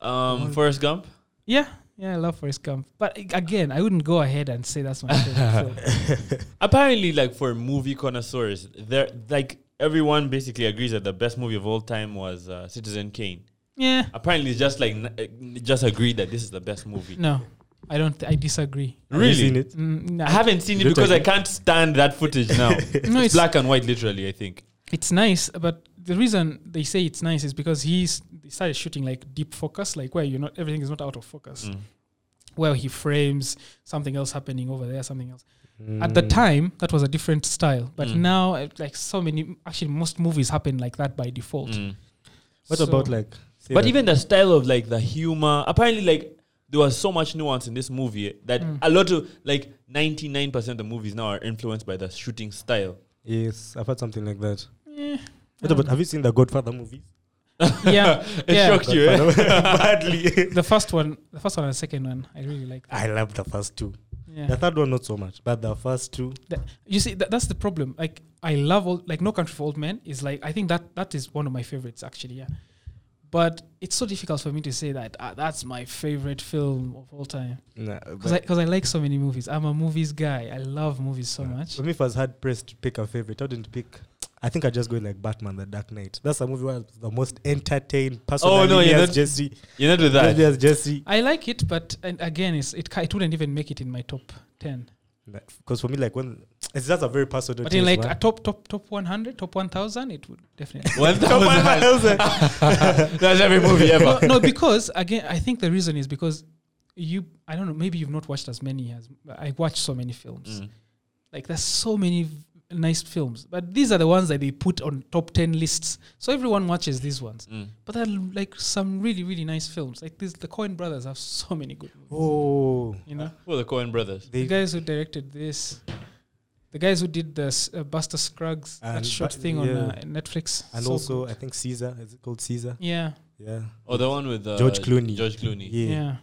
Um, Forrest Gump. yeah yeah I love Forrest Gump but again I wouldn't go ahead and say that's my favorite <laughs> film Apparently, like for movie connoisseurs, there like everyone basically agrees that the best movie of all time was uh, Citizen Kane. yeah Apparently, it's just like n- uh, just agreed that this is the best movie. no I don't th- I disagree Have you seen it? mm, no, I haven't seen it because I can't stand that footage now. <laughs> no it's it's black and white, literally. I think. It's nice but the reason they say it's nice is because he's he started shooting like deep focus like where you're not everything is not out of focus Mm. where he frames something else happening over there something else At the Mm. time, that was a different style, but Mm. now, uh, like so many, actually, most movies happen like that by default. Mm. What So- about like? But even the style of like the humor, apparently, like there was so much nuance in this movie that Mm. a lot of like 99% of the movies now are influenced by the shooting style. Yes, I've heard something like that. Eh, Wait, but have you seen the Godfather movies? yeah, <laughs> It yeah. shocked you, eh? <laughs> Badly. The first one, the first one and the second one, I really like. That. I love the first two. Yeah. The third one not so much, but the first two. You see, that, that's the problem. Like, I love all, like No Country for Old Men is like I think that that is one of my favorites actually. Yeah, but it's so difficult for me to say that ah, that's my favorite film of all time Nah, because I because I like so many movies. I'm a movies guy. I love movies so much. For me, if I was hard pressed to pick a favorite, I wouldn't pick. I think I just go like Batman: The Dark Knight. That's a movie where I was the most entertained person. Oh, no, yeah, as that- Jesse. You're not with that. Jesse as Jesse. I like it, but and again, it's, it it wouldn't even make it in my top ten. Because for me, like when it's just a very personal. But in like man. a top top top 100, top 1000, it would definitely. <laughs> <laughs> One thousand. <laughs> That's every movie ever. no, because again, I think the reason is because you. I don't know. Maybe you've not watched as many as I watched so many films. Mm. Like there's so many v- nice films, but these are the ones that they put on top ten lists. So everyone watches these ones. Mm. But there are like some really really nice films. Like this, the Coen Brothers have <laughs> so many good movies. Oh, You know, Who are the Coen brothers? they the guys who directed this. The guys who did the uh, Buster Scruggs, that And short Bu- thing on uh, Netflix, and So also good. I think Caesar. Is it called Caesar? yeah, Yeah. Oh, the one with uh, George Clooney. George Clooney. Yeah. yeah.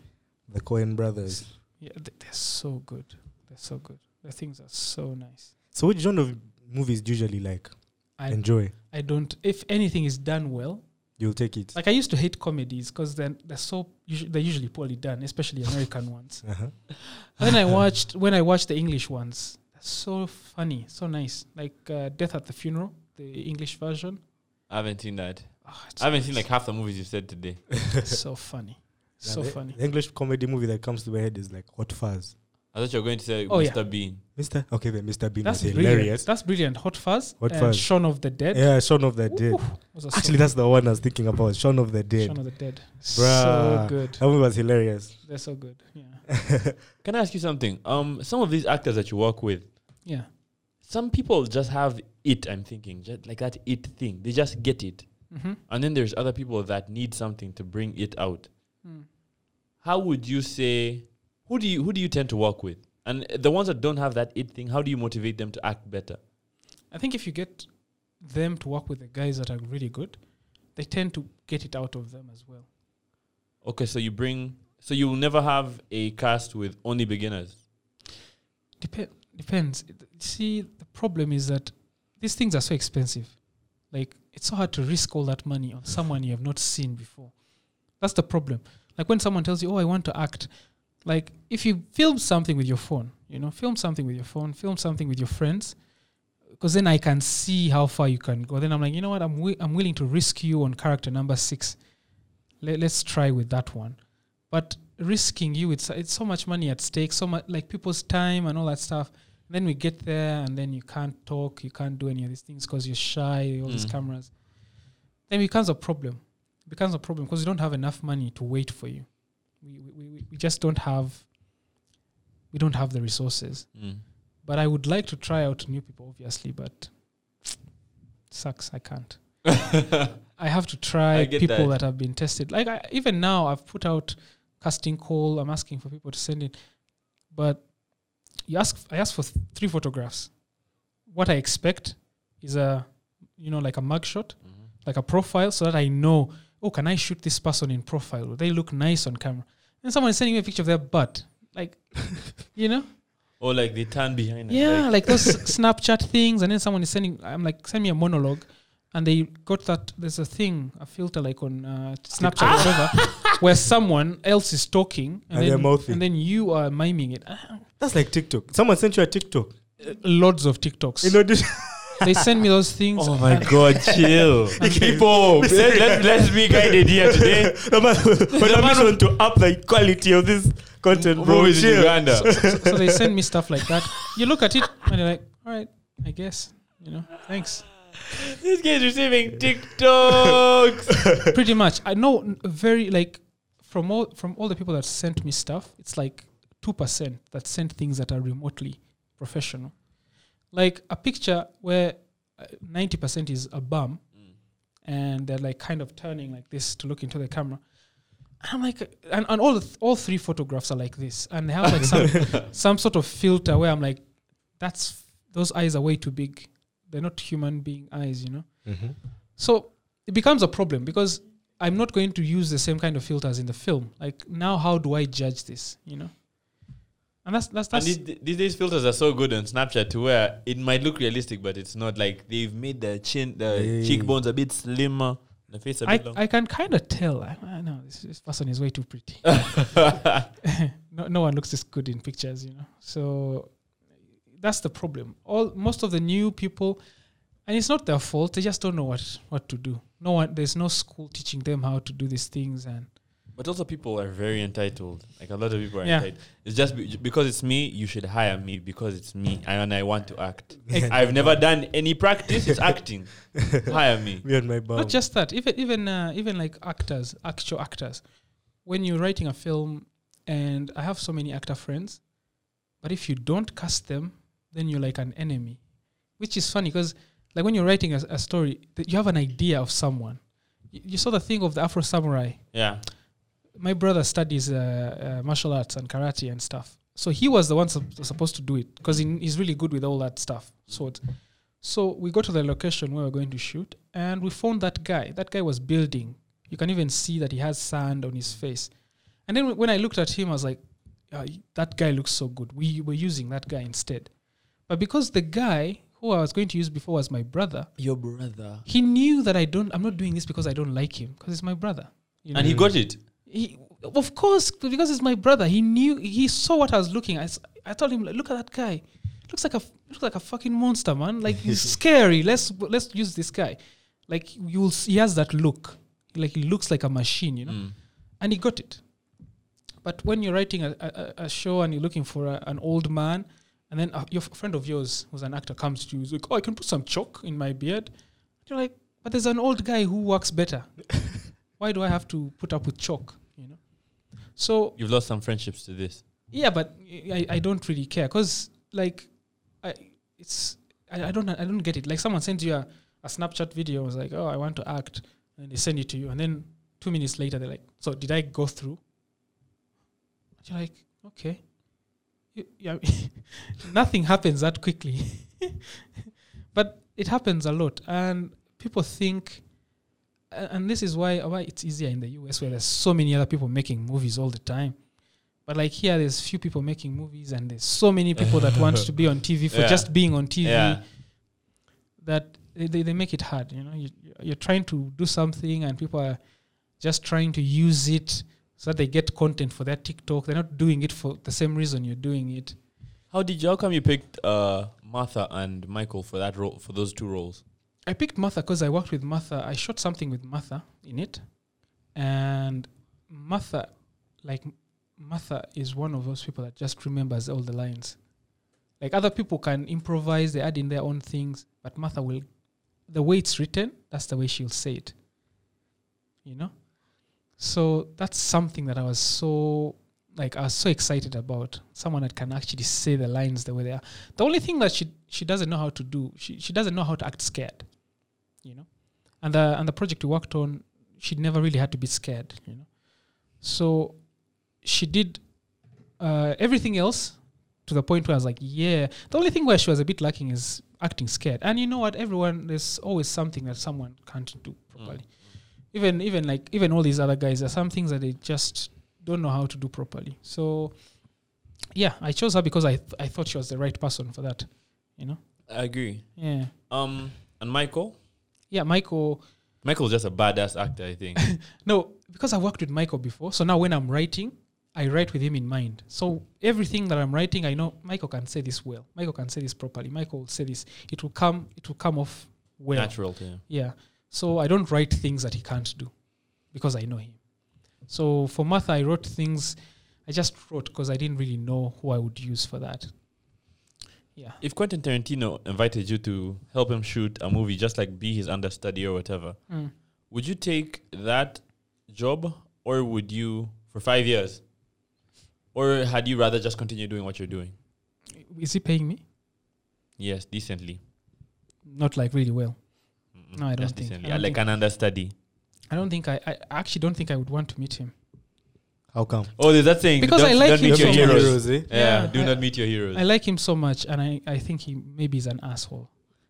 The Coen brothers. Yeah, they're so good. They're so good. The things are so nice. So which genre of movies do you usually like I enjoy? I don't. If anything is done well, You'll take it. like I used to hate comedies because then they're so usu- they're usually poorly done, especially American ones. <laughs> Uh-huh. Then I watched when I watched the English ones. They're so funny, so nice. Like uh, Death at the Funeral, the English version. I haven't seen that. Oh, I haven't seen like half the movies you said today. <laughs> so funny, Yeah, so the, funny. The English comedy movie that comes to my head is like Hot Fuzz. I thought you were going to say Oh, yeah. Mr. Bean. Mr. Okay, then Mr. Bean That's was brilliant. hilarious. That's brilliant. Hot Fuzz Hot and Fuzz. Shaun of the Dead. Yeah, Shaun of the Dead. Ooh, those are so Actually, that's the one I was thinking about. Shaun of the Dead. Shaun of the Dead. Bruh. So Bruh. good. That movie was hilarious. They're so good. Yeah. <laughs> Can I ask you something? Um, some of these actors that you work with, Yeah. some people just have it. I'm thinking, just like that it thing. They just get it, Mm-hmm. and then there's other people that need something to bring it out. Mm. How would you say? Who do you who do you tend to work with? And the ones that don't have that it thing, how do you motivate them to act better? I think if you get them to work with the guys that are really good, they tend to get it out of them as well. Okay, so you bring, so you will never have a cast with only beginners. Dep- depends. See, the problem is that these things are so expensive. Like, it's so hard to risk all that money on someone you have not seen before. That's the problem. Like, when someone tells you, Oh, I want to act, like, if you film something with your phone, you know, film something with your phone, film something with your friends, because then I can see how far you can go. Then I'm like, you know what? I'm, wi- I'm willing to risk you on character number six. Let, let's try with that one. But risking you, it's, it's so much money at stake, so much like people's time and all that stuff. then we get there and then you can't talk, you can't do any of these things because you're shy, all these Mm. cameras. Then it becomes a problem. It becomes a problem because you don't have enough money to wait for you. We, we, we, we just don't have we don't have the resources. Mm. But I would like to try out new people, obviously, but sucks. I can't. <laughs> I have to try people that. that. have been tested. Like I, even now, I've put out casting call. I'm asking for people to send in, but you ask. I ask for th- three photographs. What I expect is a, you know, like a mugshot, Mhm. like a profile, so that I know. Oh, can I shoot this person in profile? Will they look nice on camera? And someone is sending me a picture of their butt, like, <laughs> you know. Or like they turn behind. and Yeah, like- like those <laughs> Snapchat things, and then someone is sending. I'm like, send me a monologue, and they got that. There's a thing, a filter like on uh, Snapchat or whatever, <laughs> where someone else is talking, and, And they're then mouthing. and then you are miming it. Ah, That's like TikTok. Someone sent you a TikTok. Loads of TikToks. You know, this they send me those things. Oh my god, chill. People, let, let, let's be guided here today. the man, but the man want to up the quality of this content, bro. Movies in Chill. Uganda. so, so they send me stuff like that. You look at it and you're like, all right, I guess, you know, thanks. this guy's receiving TikToks. <laughs> pretty much i know very like from all from all the people that sent me stuff it's like 2% that sent things that are remotely professional like a picture where uh, 90% is a bum and they're like kind of turning like this to look into the camera And I'm like, and, and all th- all three photographs are like this, and they have like some <laughs> some sort of filter where I'm like, that's those eyes are way too big. They're not human being eyes, you know. Mm-hmm. So it becomes a problem because I'm not going to use the same kind of filters in the film. Like now, how do I judge this? You know, and that's that's And these, these days filters are so good on Snapchat to where it might look realistic, but it's not. Like they've made the chin, the Hey. cheekbones a bit slimmer, the face a I, bit long. I can kind of tell. I, I know this, this person is way too pretty. <laughs> <laughs> no, no one looks this good in pictures, you know. So that's the problem. All most of the new people, and it's not their fault. They just don't know what what to do. No one. There's no school teaching them how to do these things, and but also, people are very entitled. Like a lot of people are Yeah. entitled. It's just be, because it's me. You should hire me because it's me and I want to act. <laughs> I've never done any practice. It's acting. <laughs> hire me. Me and my bum. not just that. Even even uh, even like actors, actual actors. When you're writing a film, and I have so many actor friends, but if you don't cast them, then you're like an enemy, which is funny because like when you're writing a, a story, that you have an idea of someone. You, you saw the thing of the Afro samurai. Yeah. My brother studies uh, uh, martial arts and karate and stuff, so he was the one sup- supposed to do it because he, he's really good with all that stuff. Swords. So we go to the location where we're going to shoot, and we found that guy. That guy was building. You can even see that he has sand on his face. And then when I looked at him, I was like, "Ah, y- "That guy looks so good. We were using that guy instead." But because the guy who I was going to use before was my brother, Your brother. he knew that I don't. I'm not doing this because I don't like him, because it's my brother. You know? And he got it. He, of course, because it's my brother. He knew. He saw what I was looking. I told him, look at that guy. Looks like a looks like a fucking monster, man. Like he's <laughs> scary. Let's let's use this guy. Like you'll. He has that look. Like he looks like a machine, you know. Mm. And he got it. But when you're writing a, a, a- a show and you're looking for a, an old man, and then a, your f- friend of yours who's an actor comes to you, he's like, "Oh, I can put some chalk in my beard." You're like, "But there's an old guy who works better. <laughs> Why do I have to put up with chalk?" So You've lost some friendships to this. yeah, but I, I don't really care because like I it's I, I don't I don't get it. Like someone sends you a, a Snapchat video, was like, oh, I want to act, and they send it to you, and then two minutes later they're like, so did I go through? You're like, okay, You- yeah, <laughs> nothing happens that quickly, <laughs> but it happens a lot, and people think. And this is why why it's easier in the US where there's so many other people making movies all the time. But like here, there's few people making movies, and there's so many people that want to be on TV for Yeah. just being on TV Yeah. that they, they, they make it hard. You know, you, you're trying to do something, and people are just trying to use it so that they get content for their TikTok. They're not doing it for the same reason you're doing it. How did you? How come you picked uh, Martha and Michael for that role? For those two roles? I picked Martha because I worked with Martha. I shot something with Martha in it, and Martha, like Martha, is one of those people that just remembers all the lines. Like other people can improvise, they add in their own things, but Martha will, the way it's written, that's the way she'll say it. You know, so that's something that I was so like I was so excited about. Someone that can actually say the lines the way they are. The only thing that she she doesn't know how to do, she she doesn't know how to act scared. You know, and the and the project we worked on, she never really had to be scared. You know, so she did uh, everything else to the point where I was like, yeah. The only thing where she was a bit lacking is acting scared. And you know what? Everyone there's always something that someone can't do properly. Even even like even all these other guys, there's some things that they just don't know how to do properly. So yeah, I chose her because I th- I thought she was the right person for that. You know? I agree. Yeah. Um, and Michael. Yeah, Michael. Michael's just a badass actor, I think. <laughs> No, because I worked with Michael before. So now when I'm writing, I write with him in mind. So everything that I'm writing, I know Michael can say this well. Michael can say this properly. Michael will say this. It will come. It will come off well. Natural to him. Yeah. So I don't write things that he can't do because I know him. So for Martha, I wrote things. I just wrote because I didn't really know who I would use for that. Yeah. If Quentin Tarantino invited you to help him shoot a movie, just like be his understudy or whatever, Mm. would you take that job or would you for five years? Or had you rather just continue doing what you're doing? Is he paying me? Yes, decently. Not like really well. Mm-mm, No, I don't think- decently. I don't like think- an understudy. I don't think I, I actually don't think I would want to meet him. How come? Oh, there's that saying. Because don't, I like don't him meet so your much. heroes. eh? Yeah, Yeah, do I- not meet your heroes. I like him so much, and I, I think he maybe is an asshole.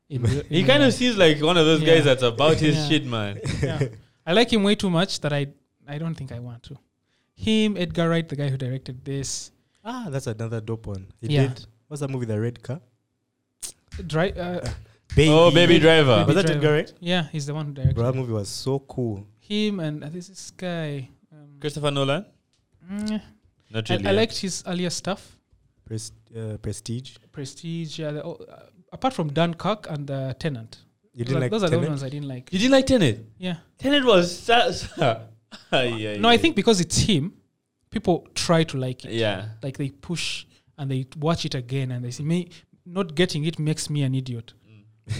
In <laughs> real- he kind of seems like one of those Yeah. guys that's about his Yeah. shit, man. Yeah. I like him way too much that I I don't think I want to. Him, Edgar Wright, the guy who directed this, Ah, that's another dope one. He Yeah. did. What's that movie? The Red Car. Dry, uh, Baby. Oh, Baby Driver. Baby Was that Driver. Edgar Wright? yeah, he's the one who directed. Bro, that movie was so cool. Him and uh, this this guy. Um, Christopher Nolan? Mm, Not I, really. I yeah. liked his earlier stuff. Pres- uh, Prestige. Prestige. Yeah, the, oh, uh, apart from Dunkirk and uh, Tenant. You didn't are, like those are the ones I didn't like. You didn't like Tenet? Yeah. Tenet was. Sa- sa- <laughs> Ay, ay, No, I think because it's him, people try to like it. Yeah. Like they push and they watch it again and they say, me not getting it makes me an idiot.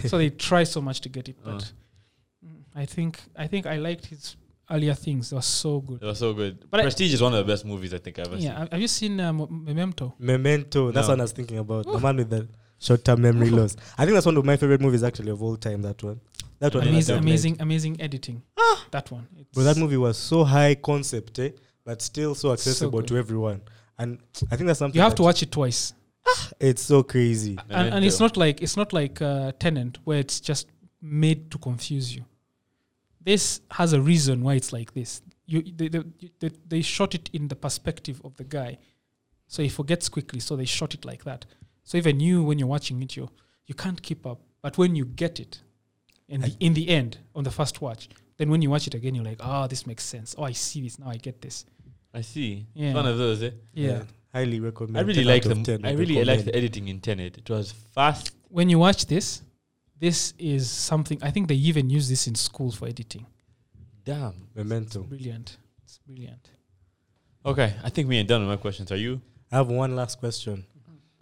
so they try so much to get it. <laughs> But Uh. mm, I think I think I liked his earlier things. They were so good. It was so good. But I- Prestige is one of the best movies I think I've ever seen. Yeah. have- Have you seen uh, Memento? Memento. That's No. what I was thinking about. The man with the short-term memory loss. I think that's one of my favorite movies actually of all time. That one. That one. Amazing, is amazing, amazing editing. That one. It's Bro, that movie was so high concept, eh? But still so accessible good. to everyone. And I think that's something You have that- to watch it twice. It's so crazy. and, and it's not like it's not like uh, Tenant where it's just made to confuse you. This has a reason why it's like this. You they, they, they, they shot it in the perspective of the guy, so he forgets quickly. So they shot it like that. So even you, when you're watching it, you you can't keep up. But when you get it, in the, in the end, on the first watch, then when you watch it again, you're like, oh, this makes sense. Oh, I see this now. I get this. I see. Yeah. It's one of those, eh? Yeah. Highly recommend. I really 10 like out of them. 10, I really like the editing in Tenet. It was fast. When you watch this, this is something. I think they even use this in schools for editing. Damn. Memento. Brilliant. It's brilliant. Okay, I think we ain't done with my questions. Are you? I have one last question.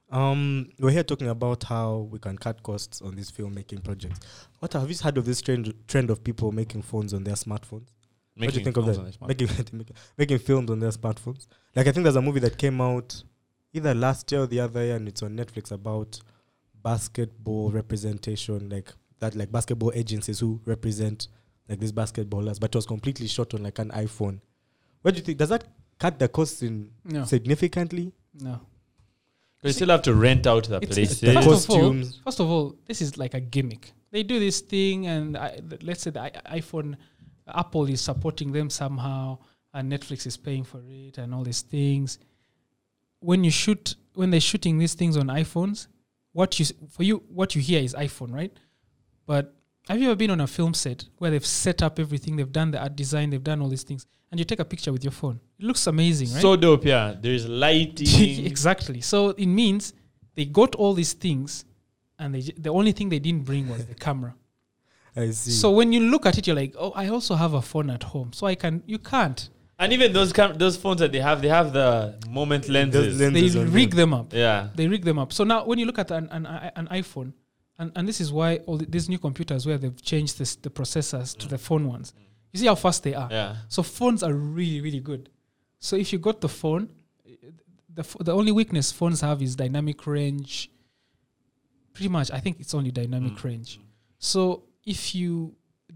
Um, we're here talking about how we can cut costs on these filmmaking projects. What have you heard of this trend trend of people making phones on their smartphones? what do you think of that? on this one. Making, <laughs> making making films on their smartphones. Like I think there's a movie that came out either last year or the other year, and it's on Netflix about basketball representation, like that, like basketball agencies who represent like these basketballers, but it was completely shot on like an iPhone. What do you think? Does that cut the costs in No. significantly? No. They still have to rent out the It's- places. The First of all- First of all, this is like a gimmick. They do this thing, and I, th- let's say the I- iPhone, Apple is supporting them somehow, and Netflix is paying for it, and all these things. When you shoot, when they're shooting these things on iPhones, what you for you, what you hear is iPhone, right? But have you ever been on a film set where they've set up everything, they've done the art design, they've done all these things, and you take a picture with your phone? It looks amazing, right? So dope, yeah. There's lighting. <laughs> exactly. So it means they got all these things, and they j- the only thing they didn't bring was the camera. <laughs> I see. So when you look at it, you're like, oh, I also have a phone at home, so I can. You can't. And even those cam- those phones that they have, they have the moment lenses. len- They Lenses on rig them. them up. yeah. They rig them up. So now when you look at an an, an iPhone, and, and this is why all the, these new computers where they've changed this, the processors to the phone ones. You see how fast they are. Yeah. So phones are really, really good. So if you got the phone, the f- the only weakness phones have is dynamic range. Pretty much, I think it's only dynamic Mm. range. So if you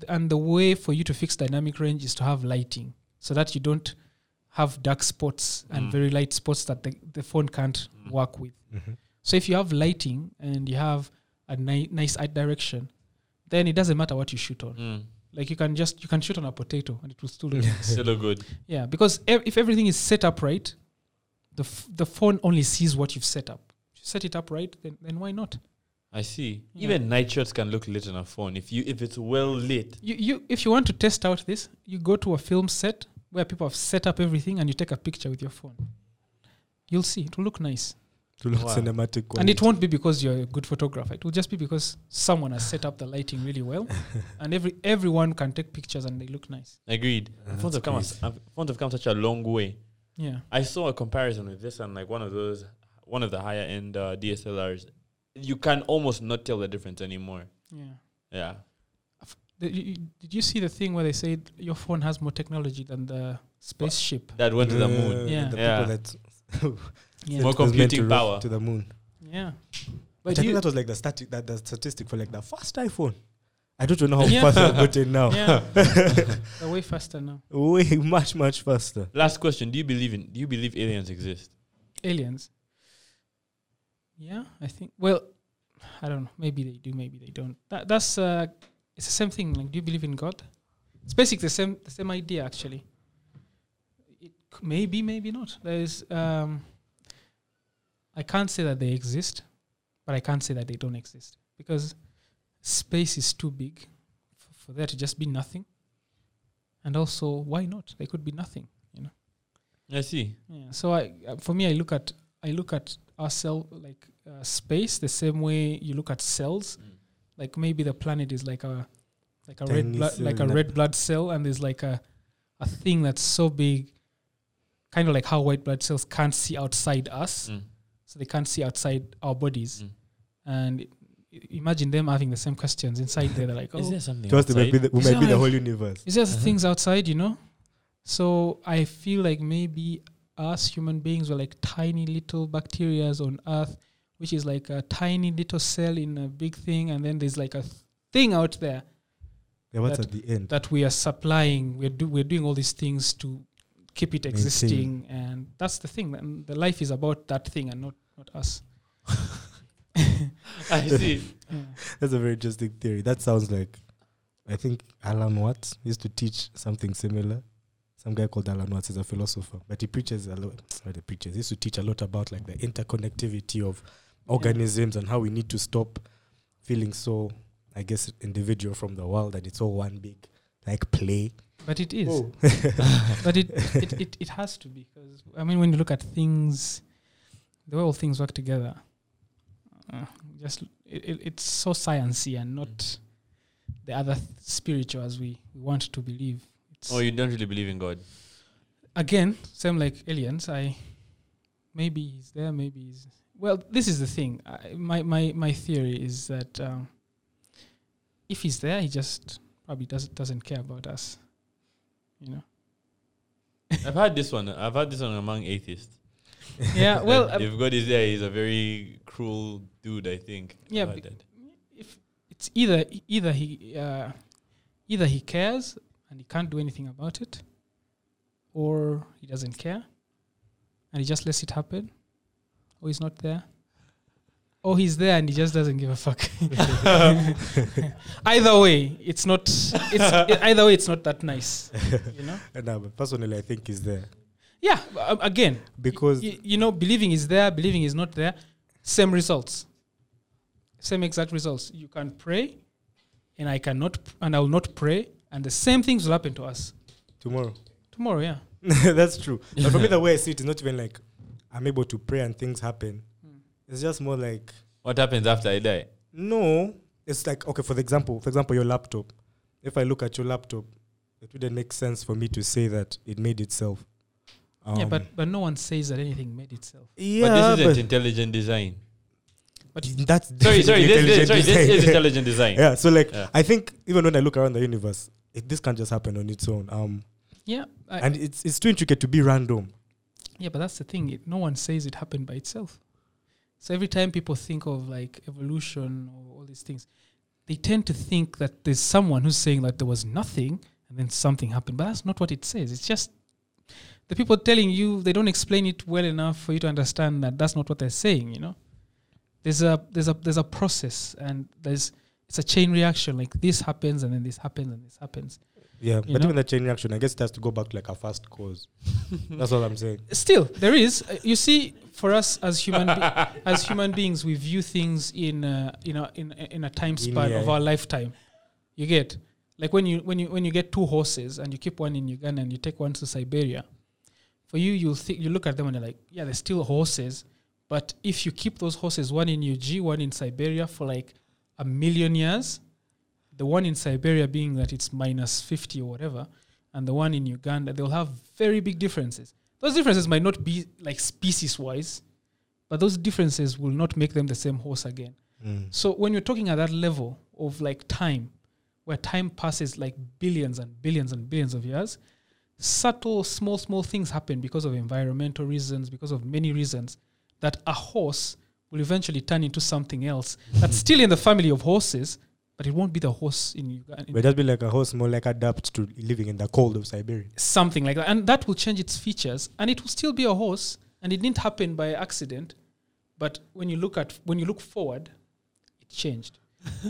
and the way for you to fix dynamic range is to have lighting, so that you don't have dark spots and Mm. very light spots that the, the phone can't Mm. work with. Mhm. So if you have lighting and you have a ni- nice eye direction, then it doesn't matter what you shoot on. Mm. Like you can just you can shoot on a potato and it will still look. Still look good. Yeah, because ev- if everything is set up right, the f- the phone only sees what you've set up. If you set it up right, then then why not? I see. Yeah. Even night shots can look lit on a phone if you if it's well lit. You you if you want to test out this, you go to a film set where people have set up everything and you take a picture with your phone. You'll see it will look nice, to look Wow. cinematic. and it won't be because you're a good photographer. It will just be because someone has set up the lighting really well, <laughs> and every everyone can take pictures and they look nice. Agreed. Uh, phones have come. crazy. as- uh, phones have come such a long way. Yeah, I saw a comparison with this and like one of those, one of the higher end uh, DSLRs. You can almost not tell the difference anymore. yeah. Yeah. The- you- you- did you see the thing where they said your phone has more technology than the spaceship? That went to the moon. Uh, Yeah. The Yeah. people that <laughs> Yeah, More that computing to power. to the moon. yeah. But But I think that was like the static that the statistic for like the first iPhone. I don't know how Yeah. fast I've gotten <laughs> now. Yeah, <laughs> way faster now. Way much much faster. Last question: Do you believe in? Do you believe aliens exist? Aliens. Yeah, I think. Well, I don't know. Maybe they do. Maybe they don't. That that's uh, it's the same thing. Like, do you believe in God? It's basically the same the same idea actually. It c- maybe maybe not. There is. Um, I can't say that they exist, but I can't say that they don't exist because space is too big f- for there to just be nothing. And also, why not? There could be nothing. You know. I see. Yeah. So I, uh, for me, I look at I look at ourselves like uh, space the same way you look at cells. Like maybe the planet is like a like a red blood like a red blood cell, and there's like a a thing that's so big, kind of like how white blood cells can't see outside us, Mm. so they can't see outside our bodies. Mm. And imagine them having the same questions inside there. They're like, <laughs> oh, Is there something? To us, they might be the, we Is might that be the like- whole universe. is there Uh-huh. things outside, you know? So I feel like maybe us human beings were like tiny little bacterias on Earth, which is like a tiny little cell in a big thing, and then there's like a thing out there Yeah, what's that- at the end? that we are supplying. We're do, we're doing all these things to keep it Maintain. existing, and that's the thing. And the life is about that thing and not not us. <laughs> I see. Yeah. <laughs> That's a very interesting theory. That sounds like, I think Alan Watts used to teach something similar. Some guy called Alan Watts is a philosopher, but he preaches a lot. <tsk> Not he preaches. He used to teach a lot about like the interconnectivity of organisms and how we need to stop feeling so, I guess, individual from the world and it's all one big like play. But it is. Oh. <laughs> but it, it, it, it has to be because I mean when you look at things, the way all things work together, uh, just it, it, it's so sciencey and not the other th- spiritual as we, we want to believe. Oh, you don't really believe in God? again same like aliens. I maybe he's there, maybe he's well. This is the thing. I, my my my theory is that um, if he's there, he just probably doesn't doesn't care about us. You know. I've had this one. I've had this one among atheists. Yeah. <laughs> Well. Um, if God is there, he's a very cruel dude. I think. Yeah, I've had be- that. if it's either either he uh, either he cares and he can't do anything about it, or he doesn't care and he just lets it happen, or he's not there, or he's there and he just doesn't give a fuck. <laughs> either way, it's not. It's either way, it's not that nice. You know. <laughs> no, but personally, I think he's there Yeah. again, because y- you know, believing is there, believing is not there, same results. Same exact results. You can pray, and I cannot, and I will not pray, and the same things will happen to us tomorrow. tomorrow. Yeah. <laughs> That's true. But for me, the way I see it is not even like I'm able to pray and things happen. Hmm. It's just more like What happens after I die? no. It's like okay, for the example, for example, your laptop. If I look at your laptop, it wouldn't make sense for me to say that it made itself. yeah, Um, but but no one says that anything made itself. yeah, but this isn't but intelligent design. But <laughs> that's Sorry, sorry. definitely This, this, sorry, this is intelligent design. <laughs> yeah, so like Yeah. I think even when I look around the universe, it, this can't just happen on its own. Um, yeah, I, and it's it's too intricate to be random. yeah, but that's the thing. It, no one says it happened by itself. So every time people think of like evolution or all these things, they tend to think that there's someone who's saying that there was nothing and then something happened. But that's not what it says. It's just the people telling you they don't explain it well enough for you to understand that that's not what they're saying. You know, there's a there's a there's a process and there's it's a chain reaction. Like this happens and then this happens and this happens. Yeah, You but know? even the chain reaction, I guess it has to go back to like a first cause. <laughs> That's all I'm saying. Still, there is. Uh, you see, for us as human be- <laughs> as human beings, we view things in uh, in a in, in a time span of our lifetime. You get like when you when you when you get two horses and you keep one in Uganda and you take one to Siberia. For you, you'll think you look at them and you're like, yeah, they're still horses. But if you keep those horses, one in UG, one in Siberia, for like a million years, the one in Siberia being that it's minus 50 or whatever, and the one in Uganda, they'll have very big differences. Those differences might not be like species wise, but those differences will not make them the same horse again. Mm. So when you're talking at that level of like time, where time passes like billions and billions and billions of years, subtle, small, small things happen because of environmental reasons, because of many reasons, that a horse will eventually turn into something else that's mm-hmm. still in the family of horses, but it won't be the horse in Uganda. But just be like a horse more like adapt to living in the cold of Siberia. something like that, and that will change its features, and it will still be a horse, and it didn't happen by accident. But when you look at when you look forward, it changed.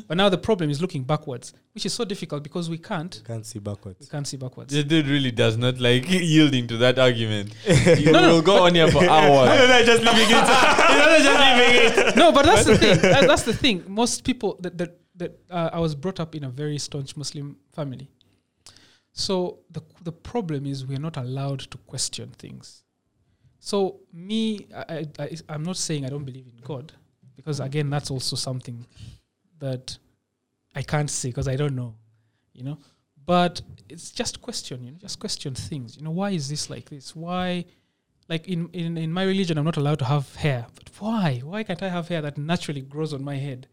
But now the problem is looking backwards, which is so difficult because we can't Can't see we backwards. can't see backwards. This dude really does not like <laughs> yielding to that argument. <laughs> You will go on here for <laughs> hours. no, no, just leaving it. no, but that's the thing. That- that's the thing. Most people that that, that uh, I was brought up in a very staunch Muslim family. So the the problem is we're not allowed to question things. So me, I, I, I I'm not saying I don't believe in God, because again, that's also something that I can't say because I don't know, you know. But it's just question, you know, just question things. You know, why is this like this? Why? like in, in in my religion i'm not allowed to have hair. But why? Why can't i have hair that naturally grows on my head?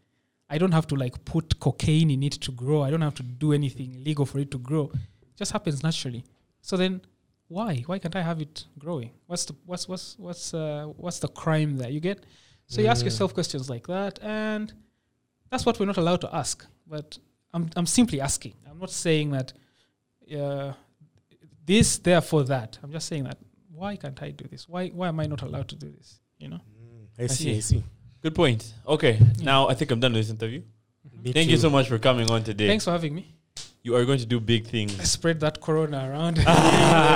I don't have to like put cocaine in it to grow. I don't have to do anything illegal for it to grow. It just happens naturally. So then why? Why can't i have it growing? What's the what's what's what's uh, what's the crime there? You get? So you ask yourself questions like that and that's what we're not allowed to ask but i'm i'm simply asking i'm not saying that uh, this therefore that i'm just saying that why can't I do this? Why why am I not allowed to do this? You know. I see, see. I see. Good point. Okay, now I think I'm done with this interview. Me Thank you so much for coming on today. Thanks for having me. You are going to do big I things. spread that corona around. <laughs> <laughs>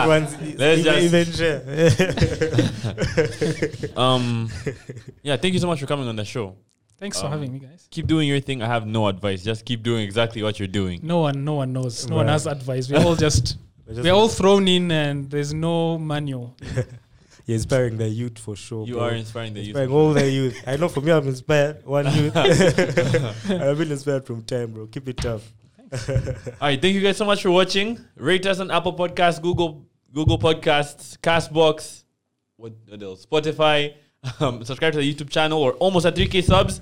Let's just- even. <laughs> Um, yeah, thank you so much for coming on the show. Thanks for Um, having me, guys. Keep doing your thing. I have no advice. Just keep doing exactly what you're doing. No one no one knows. No one has advice. We're all just <laughs> we're all thrown in and there's no manual. <laughs> You're inspiring the youth for sure. You bro. are inspiring the youth. inspiring all the youth. I know for me, I'm inspired. One <laughs> youth. I've been inspired from time, bro. Keep it tough. All right, thank you guys so much for watching. Rate us on Apple Podcasts, Google Google Podcasts, Castbox, what, what else? Spotify. Um, subscribe to the YouTube channel. We're almost at 3K subs.